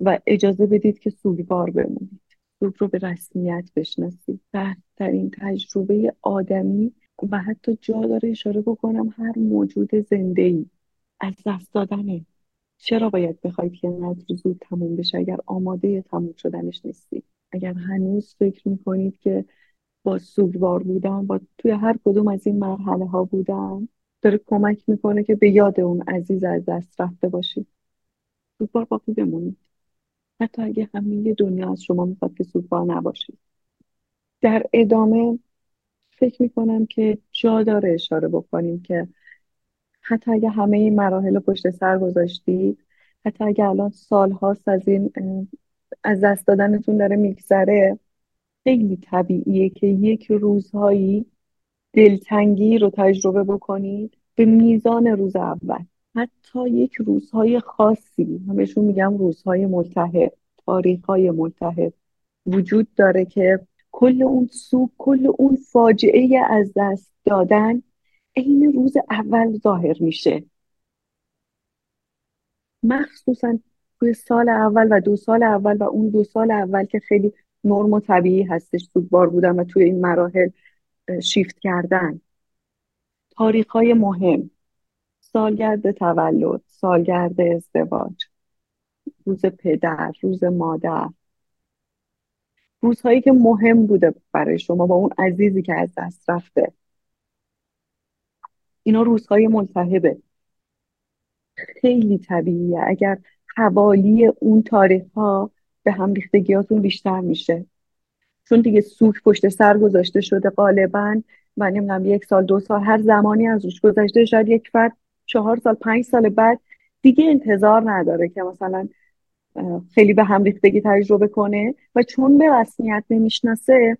و اجازه بدید که سوگوار بمونید. سوگ رو به رسمیت بشناسید. بهترین تجربه آدمی و حتی جا داره اشاره بکنم هر موجود زنده ای از دست دادنه. چرا باید بخواید که نظر زود تموم بشه اگر آماده تموم شدنش نیستید اگر هنوز فکر می‌کنید که با سوگوار بودن با توی هر کدوم از این مرحله ها بودن داره کمک می‌کنه که به یاد اون عزیز از دست رفته باشید سوگوار باقی بمونید. حتی اگه همه دنیا از شما می‌خواد که سوگوار نباشید. در ادامه فکر می‌کنم که جا داره اشاره بکنیم که حتی اگه همه این مراحل پشت سر گذاشتید حتی اگه الان سال هاست از این از دست دادنتون داره میگذره خیلی طبیعیه که یک روزهایی دلتنگی رو تجربه بکنید به میزان روز اول. حتی یک روزهای خاصی همشون میگم روزهای ملتهب تاریخهای ملتهب وجود داره که کل اون سوگ کل اون فاجعه از دست دادن عین روز اول ظاهر میشه. مخصوصا توی سال اول و دو سال اول و اون دو سال اول که خیلی نرم و طبیعی هستش سوگوار بودن و توی این مراحل شیفت کردن. تاریخ های مهم. سالگرد تولد سالگرد ازدواج روز پدر روز مادر. روزهایی که مهم بوده برای شما با اون عزیزی که از دست رفته. اینا روزهای ملتهبه خیلی طبیعیه. اگر حوالی اون تاریخ ها به هم ریختگیاتون بیشتر میشه. چون دیگه سوک پشت سر گذاشته شده غالبا. و نمی‌دونم یک سال دو سال هر زمانی از روش گذشته شاید یک فرد چهار سال پنج سال بعد دیگه انتظار نداره که مثلا خیلی به هم ریختگی تجربه کنه و چون به رسمیت نمی‌شناسه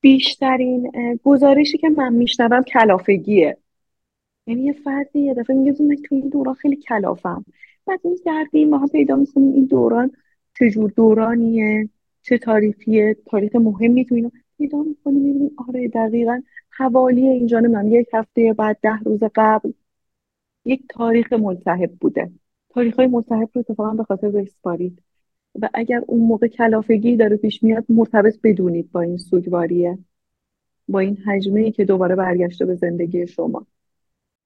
بیشترین گزارشی که من میشنوم کلافگیه. یعنی یه فردی یه دفعه میگه من تو این دوران خیلی کلافم. بعد دردی ما پیدا می‌کنیم این دوران چجور دورانیه چه تاریخیه تاریخ مهمی تو اینو پیدا می‌کنیم می‌بینیم آره دقیقا حوالی اینجا. من یک هفته بعد ده روز قبل یک تاریخ ملتهب بوده. تاریخ های ملتهب رو اتفاقا به خاطر بسپارید. و اگر اون موقع کلافگی داره پیش میاد مرتبط بدونید با این سوگواریه با این حجمه ای که دوباره برگشته به زندگی شما.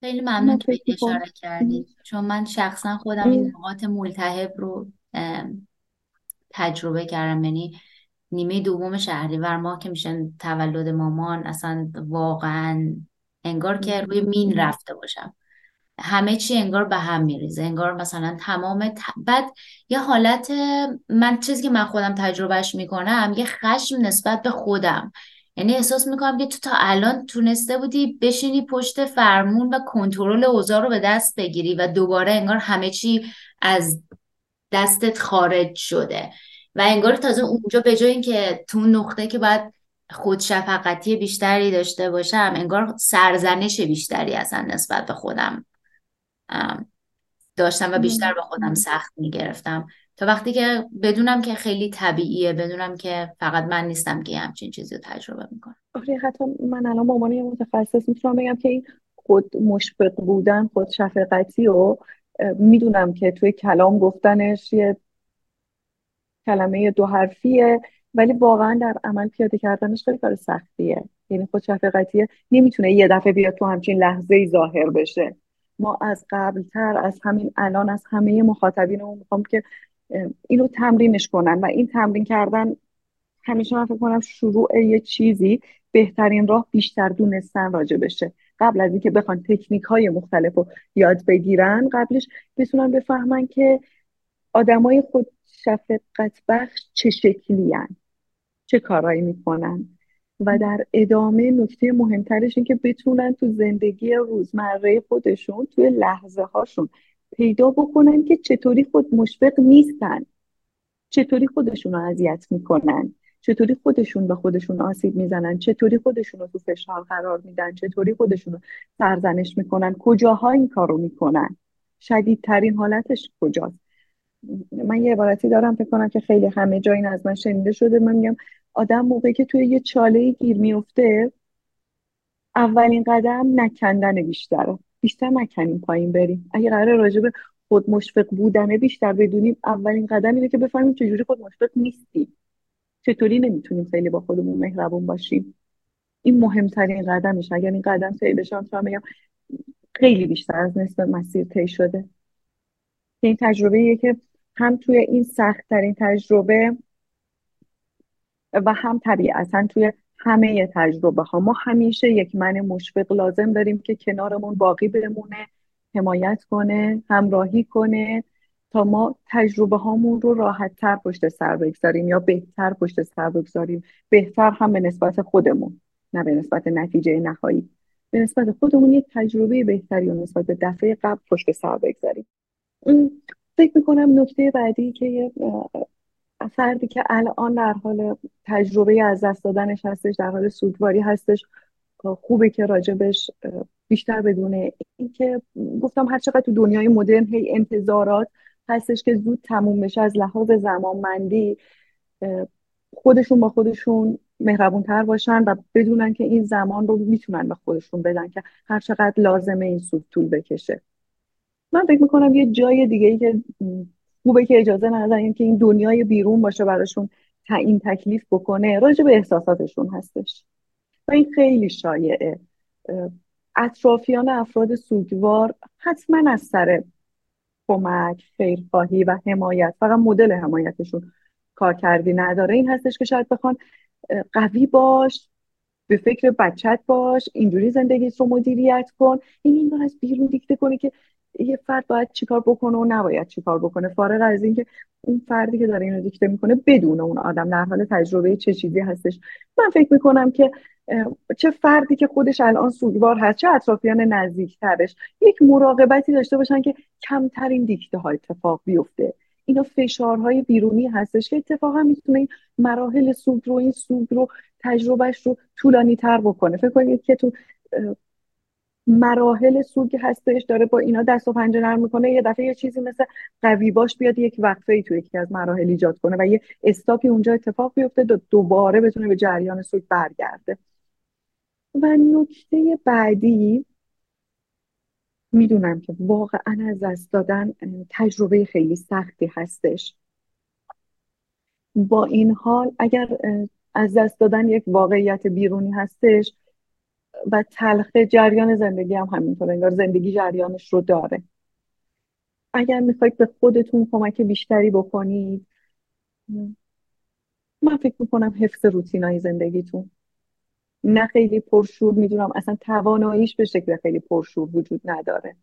خیلی ممنون که اشاره کردید چون من شخصا خودم این نقاط ملتهب رو تجربه کردم. یعنی نیمه دوم شهریور ماه که میشن تولد مامان اصلا واقعا انگار که روی مین رفته باشم. همه چی انگار به هم میریزه انگار مثلا تمام بعد یه حالت من چیزی که من خودم تجربهش می‌کنم یه خشم نسبت به خودم. یعنی احساس می‌کنم که تو تا الان تونسته بودی بشینی پشت فرمون و کنترل اوضاع رو به دست بگیری و دوباره انگار همه چی از دستت خارج شده. و انگار تازه اونجا به جای اینکه تو نقطه که باید خودشفقتی بیشتری داشته باشم انگار سرزنش بیشتری اصلا نسبت به خودم. داشتم و بیشتر به خودم سخت می‌گرفتم. تا وقتی که بدونم که خیلی طبیعیه بدونم که فقط من نیستم که همچین چیزی رو تجربه می‌کنم. آره حتی من الان به عنوان یه متخصص می‌تونم بگم که این خود مشفق بودن خود شفقتی و می‌دونم که توی کلام گفتنش یه کلمه دو حرفیه ولی واقعا در عمل پیاده کردنش خیلی کار سختیه. یعنی خود شفقتیه. نمی‌تونه یه دفعه بیاد تو همچین لحظه ای ظاهر بشه. ما از قبلتر از همین الان از همه مخاطبینمون می‌خوام که اینو تمرینش کنن و این تمرین کردن همیشه من فکر کنم شروع یه چیزی بهترین راه بیشتر دونستن راجع بشه قبل از اینکه بخوان تکنیک های مختلف رو یاد بگیرن قبلش بتونن بفهمن که آدمای خود شفقت بخش چه شکلی هن. چه کارایی می‌کنن و در ادامه نکته مهمترش این که بتونن تو زندگی روزمره خودشون توی لحظه هاشون پیدا بکنن که چطوری خود مشفق نیستن. چطوری خودشون رو اذیت می‌کنن. چطوری خودشون به خودشون آسیب می‌زنن. چطوری خودشون رو تو فشار قرار میدن. چطوری خودشون رو سرزنش می‌کنن. کجاها این کار رو می‌کنن؟ شدیدترین حالتش کجاست؟ من یه عبارتی دارم فکر کنم که خیلی همه جا این از من شنیده شده. من میگم آدم موقعی که توی یه چاله گیر میفته اولین قدم نکندن بیشتره. بیشتر نکنیم پایین بریم. اگه قرار راجع به خود مشفق بودنه بیشتر بدونیم اولین قدم اینه که بفهمیم چجوری خود مشفق نیستیم. چطوری نمی‌تونیم خیلی با خودمون مهربون باشیم. این مهمترین قدمش. اگر این قدم طی بشه میگم خیلی بیشتر از نصف مسیر طی شده. این تجربه که هم توی این سختترین تجربه و هم طبیعتا توی همه تجربه ها. ما همیشه یک من مشفق لازم داریم که کنارمون باقی بمونه حمایت کنه همراهی کنه تا ما تجربه هامون رو راحت تر پشت سر بگذاریم یا بهتر پشت سر بگذاریم. بهتر هم به نسبت خودمون نه به نسبت نتیجه نهایی. به نسبت خودمون یک تجربه بهتری و نسبت به دفعه قبل پشت سر بگذاریم. فکر می‌کنم نکته بعدی که یه فردی که الان در حال تجربه از دست دادنش هستش در حال سوگواری هستش خوبه که راجبش بیشتر بدونه. اینکه گفتم هر چقدر تو دنیای مدرن هی انتظارات هستش که زود تموم بشه از لحاظ زمانمندی خودشون با خودشون مهربون تر باشن و بدونن که این زمان رو می‌تونن به خودشون بدن که هر چقدر لازمه این سود طول بکشه. من فکر می‌کنم یه جای دیگه ای که خوبه که اجازه ندن که این دنیای بیرون باشه براشون تعیین تکلیف بکنه راجع به احساساتشون هستش. و این خیلی شایعه. اطرافیان افراد سوگوار حتما از سر کمک خیرخواهی و حمایت فقط مدل حمایتشون کار کردی نداره. این هستش که شاید بخوان قوی باش به فکر بچت باش اینجوری زندگی رو مدیریت کن. این این از بیرون دیکته کنه که یه فرد باید چیکار بکنه و نباید چیکار بکنه. فارغ از اینکه اون فردی که داره اینو دیکته می‌کنه بدون اون آدم در حال تجربه چه چیزی هستش. من فکر می‌کنم که چه فردی که خودش الان سوگوار هست چه اطرافیان نزدیکترش یک مراقبتی داشته باشن که کمترین دیکته ها اتفاق بیفته. اینا فشارهای بیرونی هستش که اتفاقا می‌تونه این مراحل سوگ رو این سوگ رو تجربهش رو طولانی تر بکنه. فکر کنید که تو مراحل سوگ هستش داره با اینا دست و پنجه نرم می‌کنه. یه دفعه یه چیزی مثل قوی باش بیاد یک وقفه ای تو یکی از مراحل ایجاد کنه و یه استاپی اونجا اتفاق بیفته دوباره بتونه به جریان سوگ برگرده. و نکته بعدی می‌دونم که واقعا از دست دادن تجربه خیلی سختی هستش. با این حال اگر از دست دادن یک واقعیت بیرونی هستش و تلخ جریان زندگی هم همینطور انگار زندگی جریانش رو داره. اگر می‌خواید به خودتون کمک بیشتری بکنید من فکر می‌کنم حفظ روتینای زندگیتون. نه خیلی پرشور می‌دونم اصلا تواناییش به شکل خیلی پرشور وجود نداره.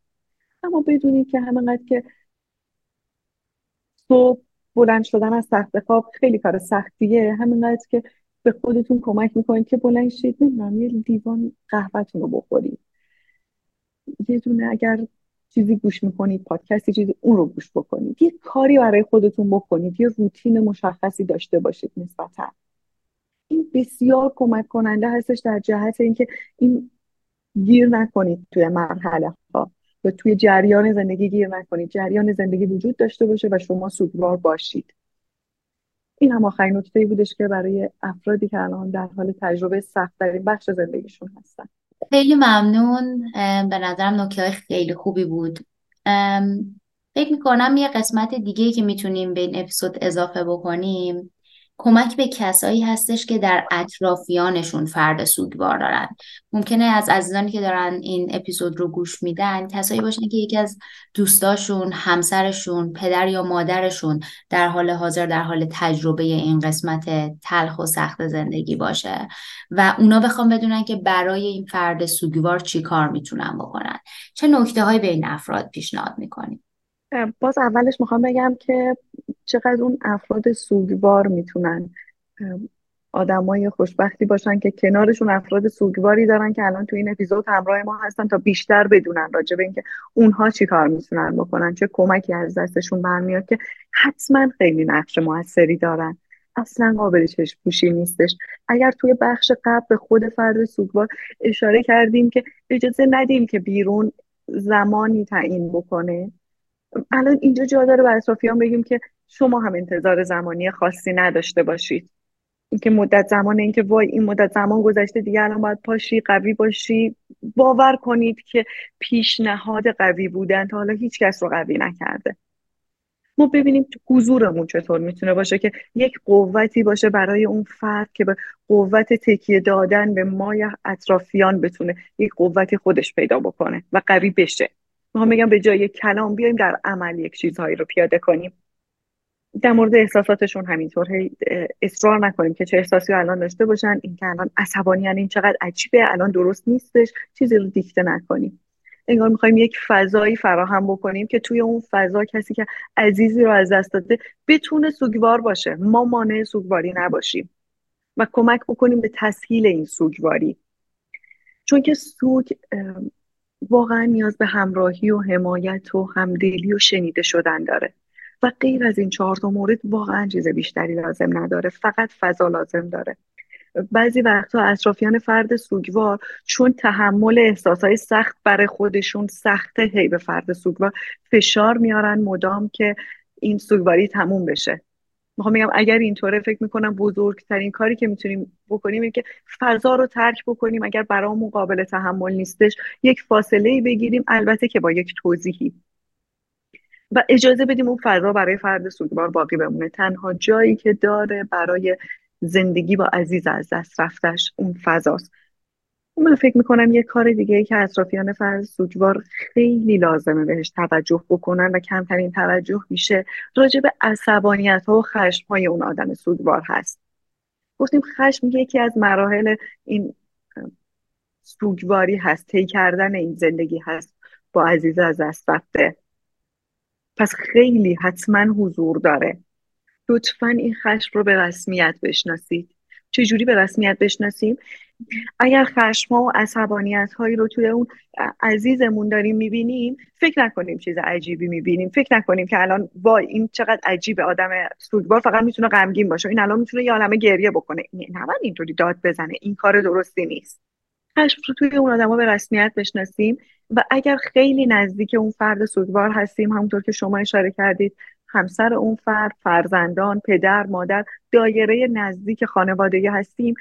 اما بدونید که همینقدر که صبح بلند شدن از تخت خواب خیلی کار سختیه همینقدر که به خودتون کمک می‌کنید که بلند شید نمی‌دونم یه لیوان قهوهتون رو بخورید. یه دونه اگر چیزی گوش می‌کنید پادکستی چیزی اون رو گوش بکنید. یه کاری برای خودتون بکنید یه روتین مشخصی داشته باشید نسبتا. این بسیار کمک کننده هستش در جهت اینکه این گیر نکنید توی مرحله ها و توی جریان زندگی گیر نکنید. جریان زندگی وجود داشته باشه و شما سوگوار باشید. این هم آخرین نکته بودش که برای افرادی که الان در حال تجربه سخت در این بخش زندگیشون هستن. خیلی ممنون. به نظرم نکته خیلی خوبی بود. فکر می‌کنم یه قسمت دیگه که می‌تونیم به این اپیزود اضافه بکنیم. کمک به کسایی هستش که در اطرافیانشون فرد سوگوار دارن. ممکنه از عزیزانی که دارن این اپیزود رو گوش میدن کسایی باشن که یکی از دوستاشون همسرشون پدر یا مادرشون در حال حاضر در حال تجربه این قسمت تلخ و سخت زندگی باشه و اونا بخوام بدونن که برای این فرد سوگوار چی کار می‌تونن بکنن. چه نکته های به این افراد پیشنهاد می‌کنیم باز اولش می‌خوام بگم که چقدر اون افراد سوگوار می‌تونن آدمای خوشبختی باشن که کنارشون افراد سوگواری دارن که الان تو این اپیزود همراه ما هستن تا بیشتر بدونن راجع به اینکه اونها چی کار می‌تونن بکنن چه کمکی از دستشون برمیاد که حتما خیلی نقش موثری دارن. اصلا قابل چشم پوشی نیستش. اگر توی بخش قبل به خود فرد سوگوار اشاره کردیم که اجازه ندیم که بیرون زمانی تعیین بکنه الان اینجا جا داره بر اطرافیان بگیم که شما هم انتظار زمانی خاصی نداشته باشید. اینکه مدت زمان اینکه وای این مدت زمان گذشته دیگه الان باید پاشی قوی باشی. باور کنید که پیشنهاد قوی بودن تا حالا هیچ کس رو قوی نکرده. ما ببینیم حضورمون چطور می‌تونه باشه که یک قوتی باشه برای اون فرد که به قوت تکیه دادن به ما یا اطرافیان بتونه یک قوتی خودش پیدا بکنه و قوی بشه. می‌خوام بگم به جای کلام بیایم در عمل یک چیزهایی رو پیاده کنیم. در مورد احساساتشون همینطور اصرار نکنیم که چه احساسی رو الان داشته باشن این که الان عصبانی این چقدر عجیبه الان درست نیستش چیزی رو دیکته نکنیم. انگار می‌خوایم یک فضایی فراهم بکنیم که توی اون فضا کسی که عزیزی رو از دست داده بتونه سوگوار باشه. ما مانع سوگواری نباشیم و کمک بکنیم به تسهیل این سوگواری. چون که سوگ واقعا نیاز به همراهی و حمایت و همدلی و شنیده شدن داره. و غیر از این چهار تا مورد واقعا چیز بیشتری لازم نداره فقط فضا لازم داره. بعضی وقتا اطرافیان فرد سوگوار چون تحمل احساسهای سخت برای خودشون سخته هی به فرد سوگوار فشار میارن مدام که این سوگواری تموم بشه. می‌خوام بگم اگر اینطوره فکر می‌کنم بزرگترین کاری که می‌تونیم بکنیم اینه که فضا رو ترک بکنیم اگر برامون قابل تحمل نیستش. یک فاصله ای بگیریم البته که با یک توضیحی. و اجازه بدیم اون فضا برای فرد سوگوار باقی بمونه. تنها جایی که داره برای زندگی با عزیز از دست رفتش اون فضاست. من فکر می‌کنم یه کار دیگه ای که اطرافیان فرد سوگوار خیلی لازمه بهش توجه بکنن و کمترین توجه میشه راجع به عصبانیت ها و خشم های اون آدم سوگوار هست. گفتیم خشم یکی از مراحل این سوگواری هست طی کردن این زندگی هست با عزیز از دست رفته پس خیلی حتما حضور داره. لطفا این خشم رو به رسمیت بشناسید. چجوری به رسمیت بشناسیم؟ اگر خشم و عصبانیت هایی رو توی اون عزیزمون داریم می‌بینیم فکر نکنیم چیز عجیبی می‌بینیم. فکر نکنیم که الان با این چقدر عجیبه آدم سوگوار فقط می‌تونه غمگین باشه. این الان می‌تونه یه عالمه گریه بکنه. نباید اینطوری داد بزنه. این کار درستی نیست. خشم رو توی اون آدما به رسمیت بشناسیم و اگر خیلی نزدیک اون فرد سوگوار هستیم همونطور که شما اشاره کردید همسر اون فرد فرزندان پدر مادر دایره نزدیک خانوادگی هستیم.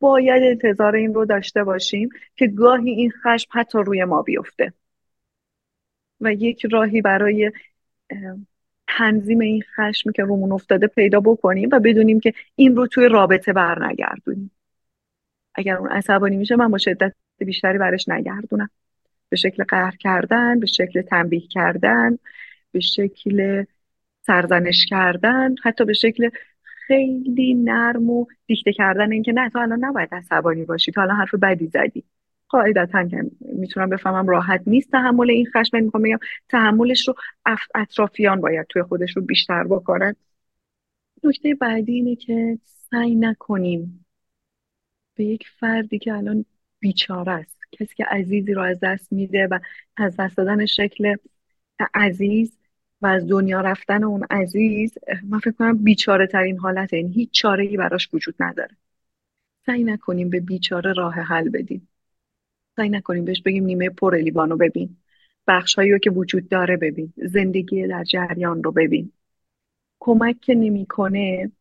باید انتظار این رو داشته باشیم که گاهی این خشم حتی روی ما بیفته. و یک راهی برای تنظیم این خشمی که رومون افتاده پیدا بکنیم و بدونیم که این رو توی رابطه برنگردونیم. اگر اون عصبانی میشه من با شدت بیشتری برش نگردونم. به شکل قهر کردن به شکل تنبیه کردن به شکل سرزنش کردن حتی به شکل خیلی نرم و دیکته کردن اینکه نه تو الان نباید عصبانی باشی تو الان حرف بدی زدی. قاعدتا که می‌تونم بفهمم راحت نیست تحمل این خشم می‌خوام بگم تحملش رو اطرافیان باید توی خودش رو بیشتر بکنن. نکته بعدی اینه که سعی نکنیم به یک فردی که الان بیچاره است کسی که عزیزی رو از دست میده و از دست دادن شکل عزیز و از دنیا رفتن اون عزیز من فکر کنم بیچاره ترین حالت این هیچ چاره ای براش وجود نداره. سعی نکنیم به بیچاره راه حل بدیم. سعی نکنیم بهش بگیم نیمه پر لیوانو ببین. بخش هایی که وجود داره ببین. زندگی در جریان رو ببین. کمک که نمی‌کنه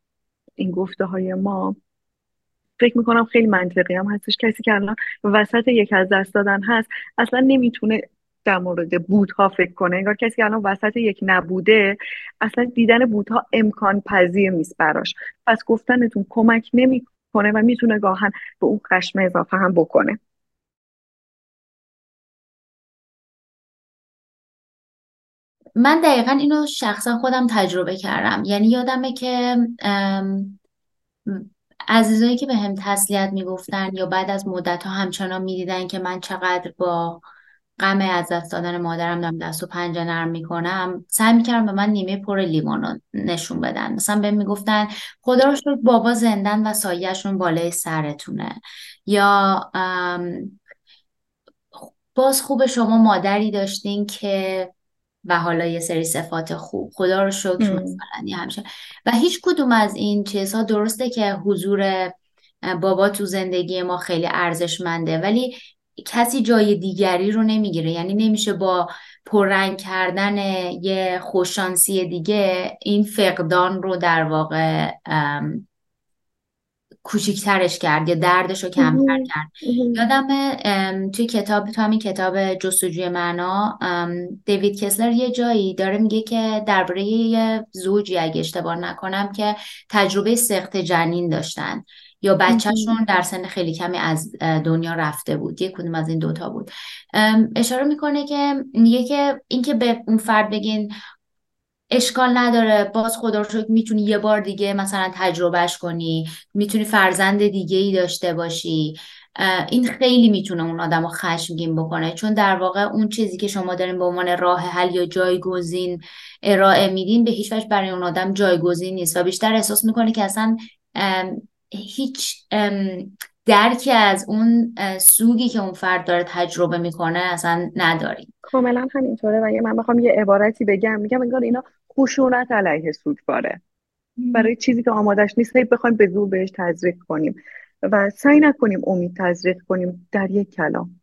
این گفته های ما فکر می‌کنم خیلی منطقی هم هستش. کسی که الان وسط یک از دست دادن هست اصلا نمی‌تونه در مورد بودها فکر کنه. انگار کسی الان وسط یک نبوده اصلا دیدن بودها امکان پذیر نیست براش. پس گفتنتون کمک نمی‌کنه و می‌تونه گاهن به اون خشم اضافه هم بکنه. من دقیقا اینو شخصا خودم تجربه کردم. یعنی یادمه که عزیزایی که به هم تسلیت می‌گفتن یا بعد از مدت ها همچنان می‌دیدن که من چقدر با غم از دست دادن مادرم دارم دست و پنجه نرم می‌کنم. سعی می‌کردم به من نیمه پر لیوانو نشون بدن. مثلا به می‌گفتن خدا رو شکر بابا زندن و سایهشون بالای سرتونه. یا باز خوب شما مادری داشتین که و حالا یه سری صفات خوب. خدا رو شکر مثلا همیشه و هیچ کدوم از این چیزها درسته که حضور بابا تو زندگی ما خیلی ارزشمنده. ولی کسی جای دیگری رو نمی‌گیره. یعنی نمیشه با پررنگ کردن یه خوششانسی دیگه این فقدان رو در واقع کوچیکترش کرد یا دردش رو کمتر کرد. یادم توی کتاب تو همین کتاب جستجوی معنا دیوید کسلر یه جایی داره میگه که درباره یه زوجی اگه اشتباه نکنم که تجربه سخت جنین داشتن. یا بچهشون در سن خیلی کمی از دنیا رفته بود. یک کدوم از این دوتا بود. اشاره می‌کنه که میگه که اینکه به اون فرد بگین اشکال نداره باز خدا رو شکر می‌تونی یه بار دیگه مثلا تجربهش کنی می‌تونی فرزند دیگه ای داشته باشی. این خیلی می‌تونه اون آدم رو خشمگین بکنه. چون در واقع اون چیزی که شما دارین به عنوان راه حل یا جایگزین ارائه میدین به هیچ وجه برای اون آدم جایگزین نیست. و بیشتر احساس می‌کنه که اصلا هیچ درکی از اون سوگی که اون فرد داره تجربه می‌کنه اصلا نداریم کاملا همینطوره و من بخوام یه عبارتی بگم. میگم انگار اینا خشونت علیه سوگواره برای چیزی که آمادش نیست بخوایم به زور بهش تزریق کنیم. و سعی نکنیم امید تزریق کنیم در یک کلام.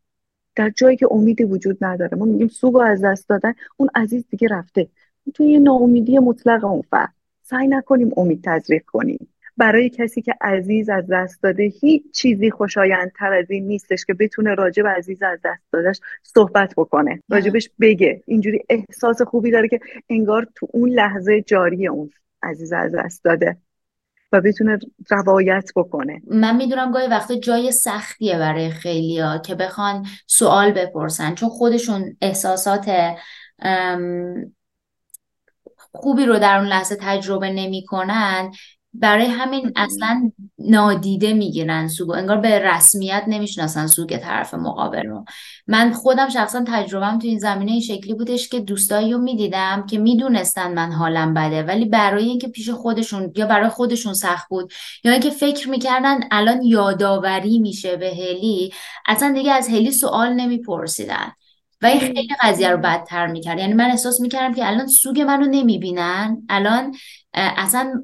در جایی که امیدی وجود نداره. ما میگیم سوگ از دست دادن اون عزیز دیگه رفته. توی یه ناامیدی مطلق اون فرد. سعی نکنیم امید تزریق کنیم. برای کسی که عزیز از دست داده هیچ چیزی خوشایندتر از این نیستش که بتونه راجب عزیز از دست دادش صحبت بکنه. راجبش بگه. اینجوری احساس خوبی داره که انگار تو اون لحظه جاری اون عزیز از دست داده و بتونه روایت بکنه. من می‌دونم گاهی وقتا جای سختیه برای خیلیا که بخوان سوال بپرسن چون خودشون احساسات خوبی رو در اون لحظه تجربه نمی‌کنن. برای همین اصلا نادیده می‌گیرن سوگو. انگار به رسمیت نمی‌شناسن سوگ طرف مقابل رو. من خودم شخصا تجربهم تو این زمینه این شکلی بودش که دوستایی رو می‌دیدم که می‌دونستن من حالم بده ولی برای اینکه پیش خودشون یا برای خودشون سخت بود یا اینکه فکر می‌کردن الان یادآوری میشه به هلی اصلا دیگه از هلی سوال نمیپرسیدن. و این خیلی قضیه رو بدتر می‌کرد. یعنی من احساس می‌کردم که الان سوگ منو نمی‌بینن الان اصلا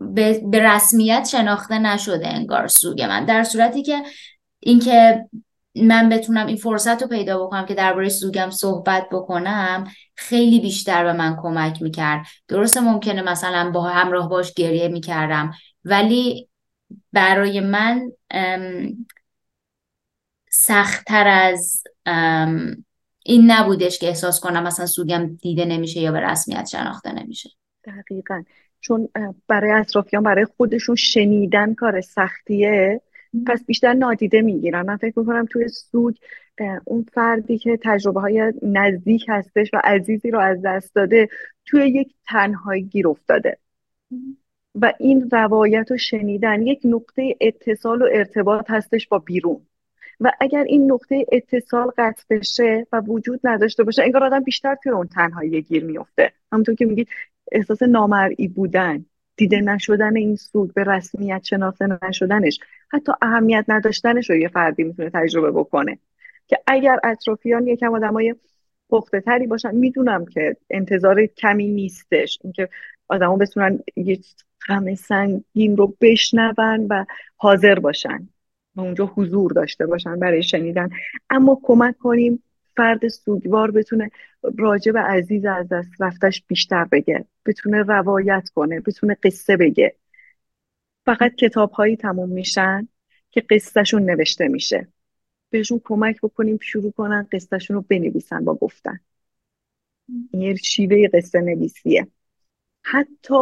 به... رسمیت شناخته نشده انگار سوگ من. در صورتی که اینکه من بتونم این فرصت رو پیدا بکنم که درباره سوگم صحبت بکنم خیلی بیشتر به من کمک می‌کرد. درسته ممکنه مثلا با همراه باش گریه می‌کردم ولی برای من سختتر از این نبودش که احساس کنم مثلا سوگم دیده نمیشه یا به رسمیت شناخته نمیشه. دقیقا. چون برای اطرافیان برای خودشون شنیدن کار سختیه پس بیشتر نادیده می‌گیرن. من فکر می‌کنم توی سوگ اون فردی که تجربه های نزدیک هستش و عزیزی رو از دست داده توی یک تنهایی گیر افتاده. و این روایت رو شنیدن یک نقطه اتصال و ارتباط هستش با بیرون. و اگر این نقطه اتصال قطع بشه و وجود نداشته باشه انگار آدم بیشتر توی اون تنهایی گیر میفته همونطور که میگید احساس نامرئی بودن دیده نشدن این سوگ به رسمیت شناخته نشدنش حتی اهمیت نداشتنش رو یه فردی می‌تونه تجربه بکنه. که اگر اطرافیان یکم آدمای پخته تری باشن می‌دونم که انتظار کمی نیستش. اینکه آدما بتونن یه غم سنگین رو بشنون و حاضر باشن. و اونجا حضور داشته باشن برای شنیدن. اما کمک کنیم فرد سوگوار بتونه راجع به عزیز از دست رفتش بیشتر بگه بتونه روایت کنه بتونه قصه بگه. فقط کتاب هایی تموم میشن که قصهشون نوشته میشه. بهشون کمک بکنیم شروع کنن قصهشون رو بنویسن با گفتن. این شیوه قصه نویسیه. حتی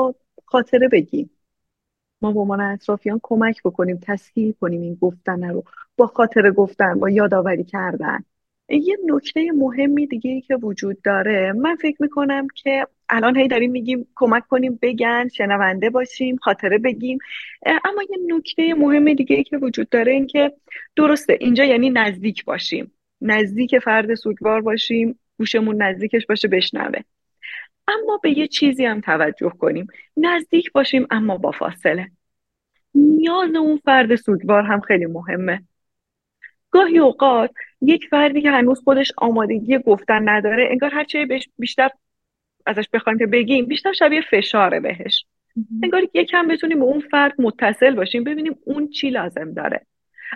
خاطره بگیم. ما به عنوان اطرافیان کمک بکنیم تسهیل کنیم این گفتن رو. با خاطر گفتن با یادآوری کردن. یه نکته مهمی دیگه ای که وجود داره من فکر می‌کنم که الان هی داریم میگیم کمک کنیم بگن شنونده باشیم خاطره بگیم. اما یه نکته مهم دیگه ای که وجود داره این که درسته اینجا یعنی نزدیک باشیم. نزدیک فرد سوگوار باشیم گوشمون نزدیکش باشه بشنوه. اما به یه چیزی هم توجه کنیم. نزدیک باشیم اما با فاصله. نیاز اون فرد سوگوار هم خیلی مهمه. گاهی اوقات یک فردی که هنوز خودش آمادگی گفتن نداره انگار هرچه بیشتر ازش بخوایم که بگیم بیشتر شبیه فشاره بهش. انگار یکم بتونیم به اون فرد متصل باشیم ببینیم اون چی لازم داره.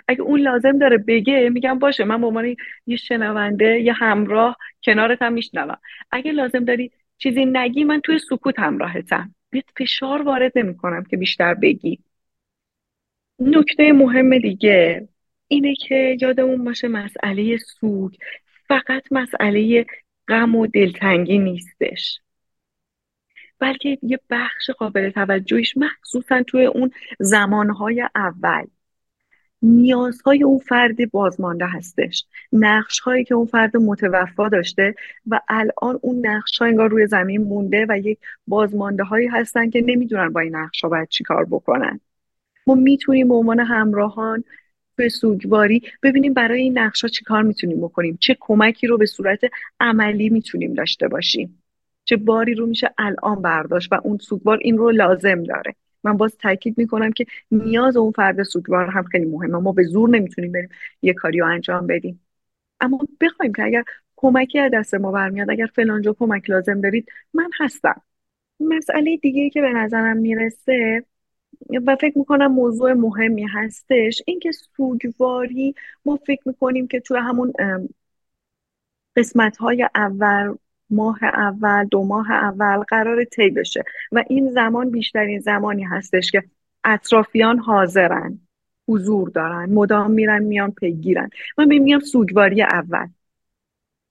اگه اون لازم داره بگه میگم باشه من به عنوان یه شنونده یه همراه کنارت هم میشنوم. اگه لازم داری چیزی نگی من توی سکوت همراهتم. یه فشار وارد نمی‌کنم که بیشتر بگی. نکته مهم دیگه اینه که یادمون باشه مسئله سوگ فقط مسئله غم و دلتنگی نیستش. بلکه یه بخش قابل توجهش مخصوصا توی اون زمانهای اول. نیازهای اون فرد بازمانده هستش. نقش هایی که اون فرد متوفا داشته و الان اون نقش ها انگار روی زمین مونده و یک بازمانده هایی هستن که نمی‌دونن با این نقش ها باید چیکار بکنن. ما می‌تونیم به عنوان همراهان توی سوگواری ببینیم برای این نقشا چی کار می‌تونیم بکنیم چه کمکی رو به صورت عملی می‌تونیم داشته باشیم. چه باری رو میشه الان برداشت و اون سوگوار این رو لازم داره. من باز تاکید می‌کنم که نیاز اون فرد سوگوار هم خیلی مهمه. ما به زور نمی‌تونیم بریم یه کاری رو انجام بدیم. اما بخوایم که اگر کمکی از دست ما برمیاد اگر فلانجا کمک لازم دارید من هستم. مسئله دیگه که به نظرم می‌رسه و فکر می‌کنم موضوع مهمی هستش اینکه سوگواری ما فکر می‌کنیم که توی همون قسمت های اول ماه اول دو ماه اول قرار طی بشه و این زمان بیشترین زمانی هستش که اطرافیان حاضرن حضور دارن مدام میرن میان پیگیرن. من میگم سوگواری اول.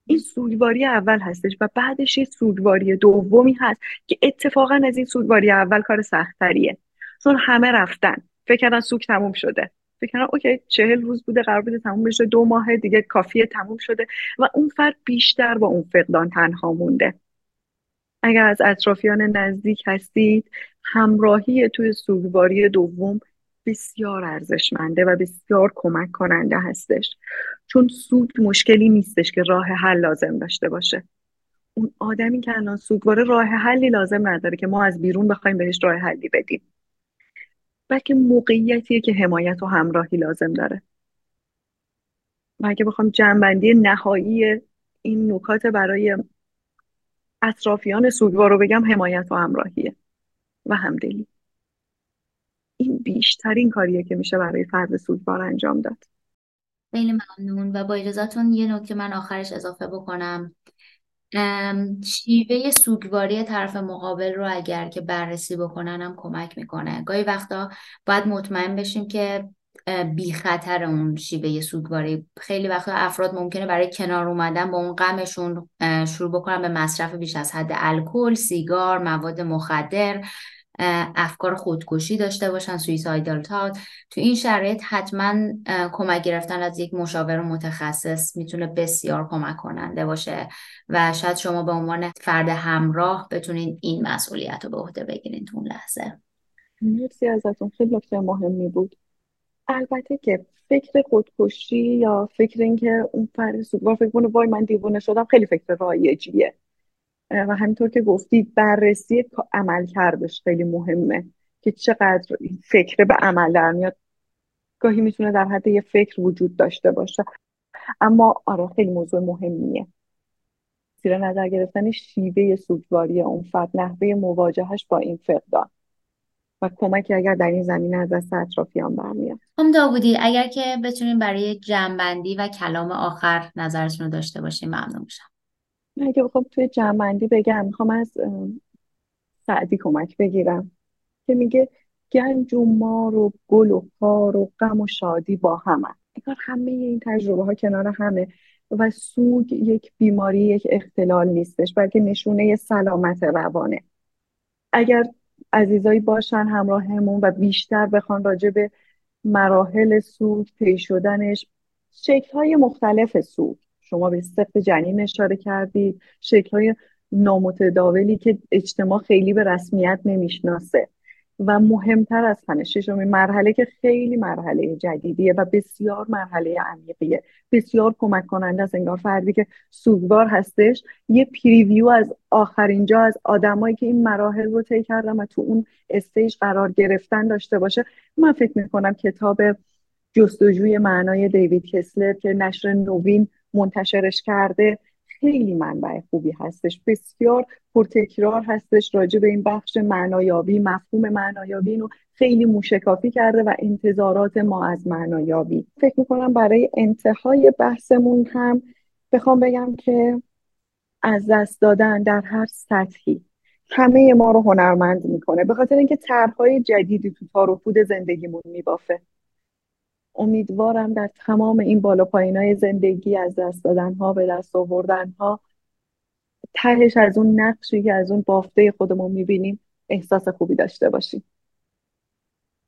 این سوگواری اول هستش و بعدش یه سوگواری دومی هست که اتفاقا از این سوگواری اول کار سختتریه. چون همه رفتن. فکر کردن سوگ تموم شده. فکر کردن اوکی چهل روز بوده قرار بوده تموم بشه. دو ماه دیگه کافیه تموم شده. و اون فرد بیشتر با اون فقدان تنها مونده. اگر از اطرافیان نزدیک هستید همراهی توی سوگواری دوم بسیار ارزشمنده و بسیار کمک کننده هستش. چون سوگ مشکلی نیستش که راه حل لازم داشته باشه. اون آدمی که الان سوگواره راه حلی لازم نداره که ما از بیرون بخوایم بهش راه حلی بدیم. بلکه موقعیتیه که حمایت و همراهی لازم داره. و اگه بخوام جنبندی نهایی این نکات برای اطرافیان سوگوار رو بگم حمایت و همراهیه و همدلی. این بیشترین کاریه که میشه برای فرد سوگوار انجام داد. خیلی ممنون و با اجازهتون یه نکته من آخرش اضافه بکنم. شیوه سوگواری طرف مقابل رو اگر که بررسی بکنن هم کمک می‌کنه. گاهی وقتا باید مطمئن بشیم که بی خطر اون شیوه سوگواری. خیلی وقتا افراد ممکنه برای کنار اومدن با اون غمشون شروع بکنن به مصرف بیش از حد الکل، سیگار، مواد مخدر. افکار خودکشی داشته باشن سویسایدال تات تو این شرایط حتما کمک گرفتن از یک مشاور متخصص می‌تونه بسیار کمک کننده باشه و شاید شما به عنوان فرد همراه بتونین این مسئولیت رو به عهده بگیرین تو اون لحظه مرسی ازتون خیلی نکته مهمی بود البته که فکر خودکشی یا فکر اینکه اون فرد سوگوار فکر وای من دیوونه شدم خیلی فکر رایجیه و همینطور که گفتید بررسی عمل کردش خیلی مهمه که چقدر فکر به عمل در میاد. گاهی می‌تونه در حد یه فکر وجود داشته باشه. اما آره خیلی موضوع مهمیه. زیر نظر گرفتن شیوه سوگواری اون فرد نحوه مواجهش با این فقدان و کمکی اگر در این زمینه از دست اطرافیان برمیاد. هم داوودی اگر که بتونیم برای جنبندی و کلام آخر نظرتون رو داشته باشیم ممنون میشم. اگه بخوام توی جمعندی بگم می‌خوام از سعدی کمک بگیرم که میگه گنج و مار و گل و خار و غم و شادی با همه. انگار همه این تجربه ها کنار همه و سوگ یک بیماری یک اختلال نیستش بلکه نشونه سلامت روانه. اگر عزیزایی باشن همراهمون و بیشتر بخوان راجع به مراحل سوگ پی شدنش شکل های مختلف سوگ. شما به سخت جنین اشاره کردید شکل های نامتداولی که اجتماع خیلی به رسمیت نمی‌شناسه. و مهمتر از همه ششمین مرحله که خیلی مرحله جدیدیه و بسیار مرحله عمیقیه. بسیار کمک کننده است انگار فردی که سوگوار هستش. یه پریویو از آخرین جا از آدمایی که این مراحل رو طی کردن و تو اون استیج قرار گرفتن داشته باشه. من فکر می‌کنم کتاب جستجوی معنای دیوید کسلر که نشر نوین منتشرش کرده. خیلی منبع خوبی هستش. بسیار پرتکرار هستش راجع به این بخش معنایابی مفهوم معنایابی اینو خیلی موشکافی کرده و انتظارات ما از معنایابی. فکر می‌کنم برای انتهای بحثمون هم بخوام بگم که از دست دادن در هر سطحی همه ما رو هنرمند می‌کنه. به خاطر اینکه طرحهای جدیدی تو تار زندگیمون میبافه. امیدوارم در تمام این بالا پایین های زندگی از دست دادن ها به دست آوردن ها تهش از اون نقشی که از اون بافته خودمون می‌بینیم احساس خوبی داشته باشیم.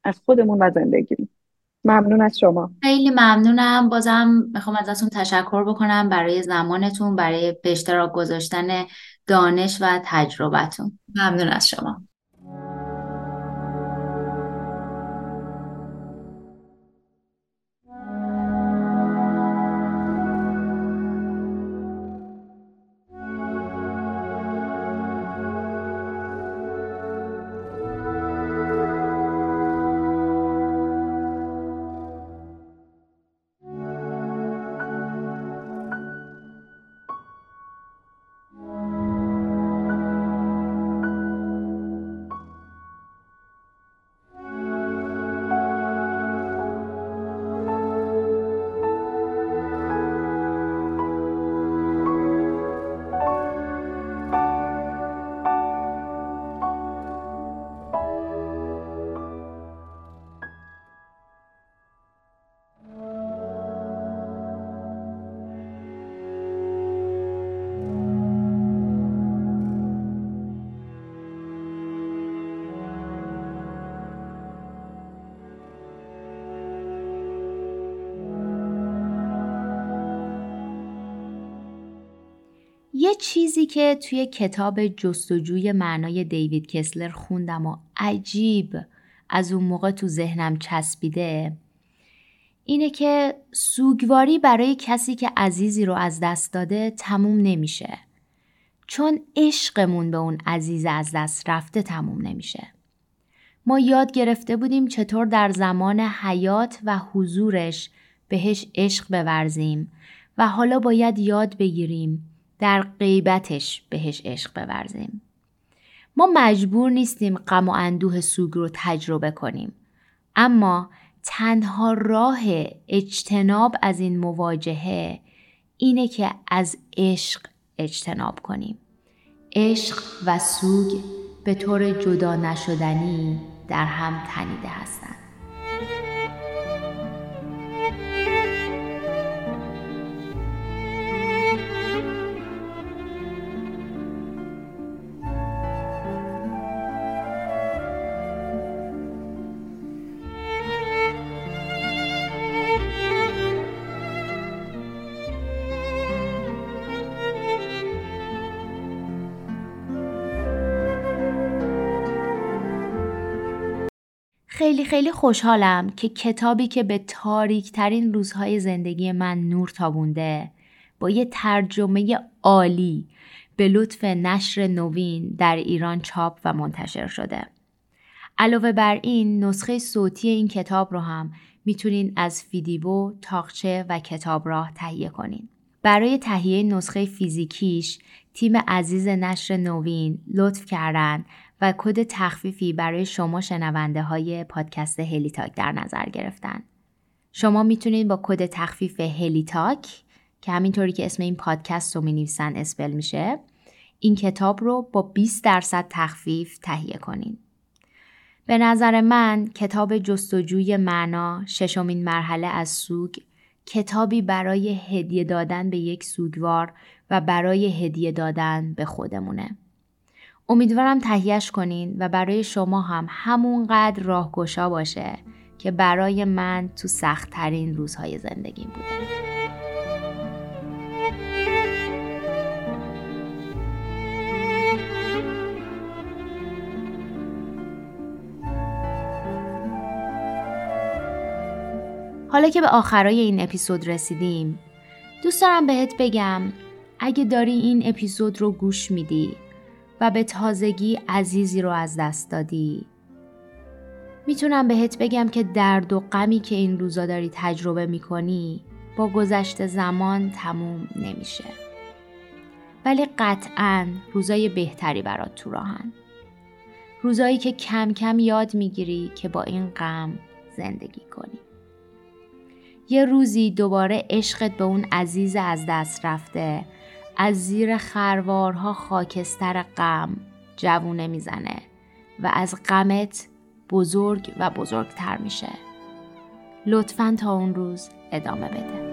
از خودمون و زندگی ممنون از شما. خیلی ممنونم. بازم می‌خوام ازتون تشکر بکنم برای زمانتون برای به اشتراک گذاشتن دانش و تجربتون ممنون از شما. چیزی که توی کتاب جستجوی معنای دیوید کسلر خوندم و عجیب از اون موقع تو ذهنم چسبیده اینه که سوگواری برای کسی که عزیزی رو از دست داده تموم نمیشه. چون عشقمون به اون عزیز از دست رفته تموم نمیشه. ما یاد گرفته بودیم چطور در زمان حیات و حضورش بهش عشق بورزیم و حالا باید یاد بگیریم در غیبتش بهش عشق بورزیم. ما مجبور نیستیم غم و اندوه سوگ رو تجربه کنیم. اما تنها راه اجتناب از این مواجهه اینه که از عشق اجتناب کنیم. عشق و سوگ به طور جدا نشدنی در هم تنیده هستند. خیلی خوشحالم که کتابی که به تاریک ترین روزهای زندگی من نور تابونده با یه ترجمه عالی به لطف نشر نوین در ایران چاپ و منتشر شده. علاوه بر این نسخه صوتی این کتاب رو هم می‌تونین از فیدیبو، تاقچه و کتاب راه تهیه کنین. برای تهیه نسخه فیزیکیش تیم عزیز نشر نوین لطف کردن و کد تخفیفی برای شما شنونده های پادکست هلیتاک در نظر گرفتن. شما می‌تونید با کد تخفیف هلیتاک که همینطوری که اسم این پادکست رو می spell میشه این کتاب رو با 20 درصد تخفیف تهیه کنین. به نظر من کتاب جستجوی معنا ششمین مرحله از سوگ کتابی برای هدیه دادن به یک سوگوار و برای هدیه دادن به خودمونه. امیدوارم تهیهش کنین و برای شما هم همونقدر راهگشا باشه که برای من تو سختترین روزهای زندگیم بوده. حالا که به آخرای این اپیزود رسیدیم دوست دارم بهت بگم اگه داری این اپیزود رو گوش میدی و به تازگی عزیزی رو از دست دادی. می‌تونم بهت بگم که درد و غمی که این روزا داری تجربه می‌کنی با گذشت زمان تموم نمیشه. ولی قطعا روزای بهتری برات تو راهن. روزایی که کم کم یاد می‌گیری که با این غم زندگی کنی. یه روزی دوباره عشقت به اون عزیز از دست رفته از زیر خروارها خاکستر غم جوونه می‌زنه و از غمت بزرگ و بزرگتر میشه. لطفا تا اون روز ادامه بده.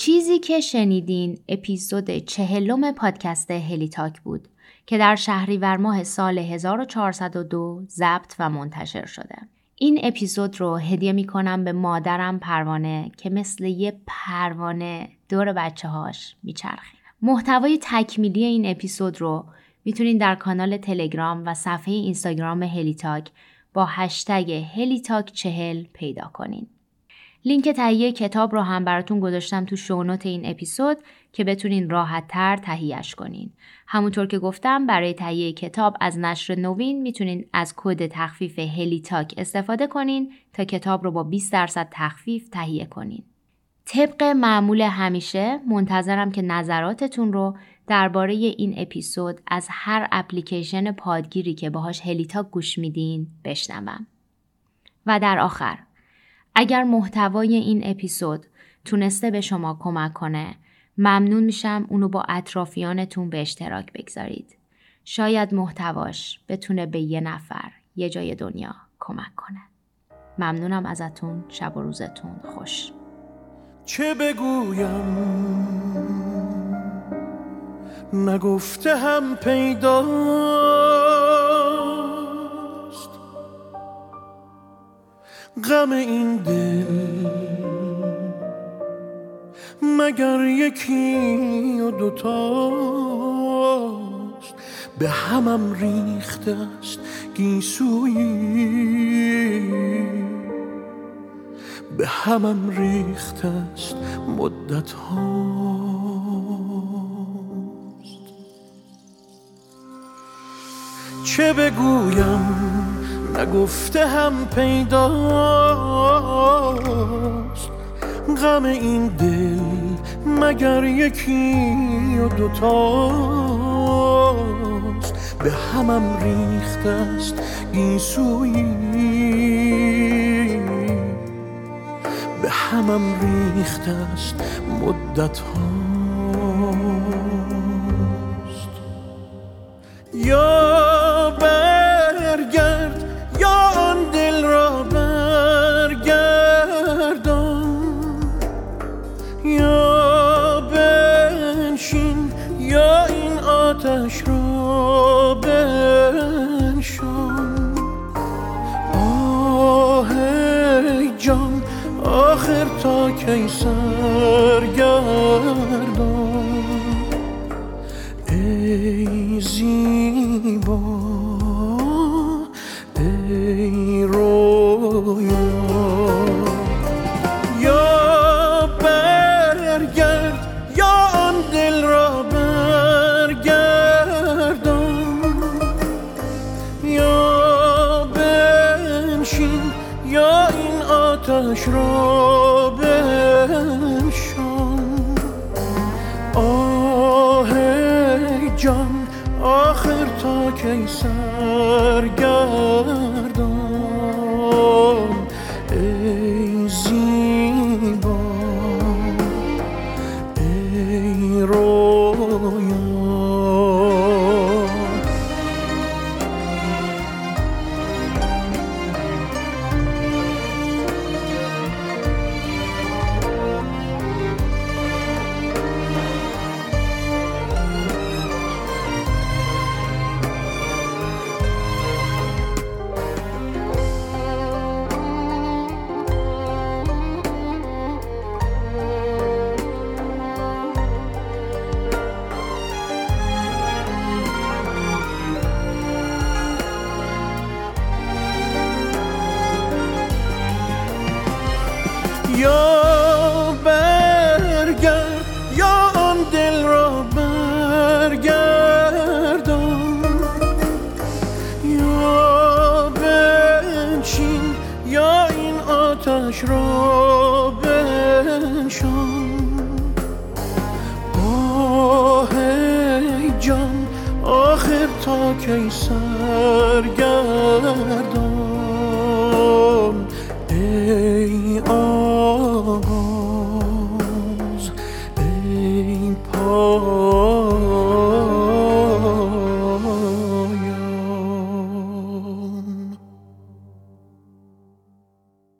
چیزی که شنیدین اپیزود چهلم پادکست هلیتاک بود که در شهریور ماه سال 1402 ضبط و منتشر شده. این اپیزود رو هدیه می کنم به مادرم پروانه که مثل یه پروانه دور بچه هاش میچرخه. محتوای تکمیلی این اپیزود رو می‌تونین در کانال تلگرام و صفحه اینستاگرام هلیتاک با هشتگ هلیتاک چهل پیدا کنین. لینک تهیه کتاب رو هم براتون گذاشتم تو show note این اپیزود که بتونین راحت تر تهیهش کنین. همونطور که گفتم برای تهیه کتاب از نشر نوین می‌تونین از کد تخفیف هلی تاک استفاده کنین تا کتاب رو با 20 درصد تخفیف تهیه کنین. طبق معمول همیشه منتظرم که نظراتتون رو درباره این اپیزود از هر اپلیکیشن پادگیری که باهاش هلیتاک گوش میدین بشنوم. و در آخر اگر محتوای این اپیزود تونسته به شما کمک کنه ممنون میشم اونو با اطرافیانتون به اشتراک بگذارید. شاید محتواش بتونه به یه نفر یه جای دنیا کمک کنه. ممنونم ازتون شب و روزتون خوش. چه بگویم نگفته هم پیداست غم این دل. مگر یکی و دوتاست به همم ریخته است گیسویی. به همم ریخته است مدت چه بگویم؟ نگفته هم پیداست. غم این دل مگر یکی و دوتاست. به همم ریخته است گیسویی به همم ریخته است مدت هاست. یا کی gün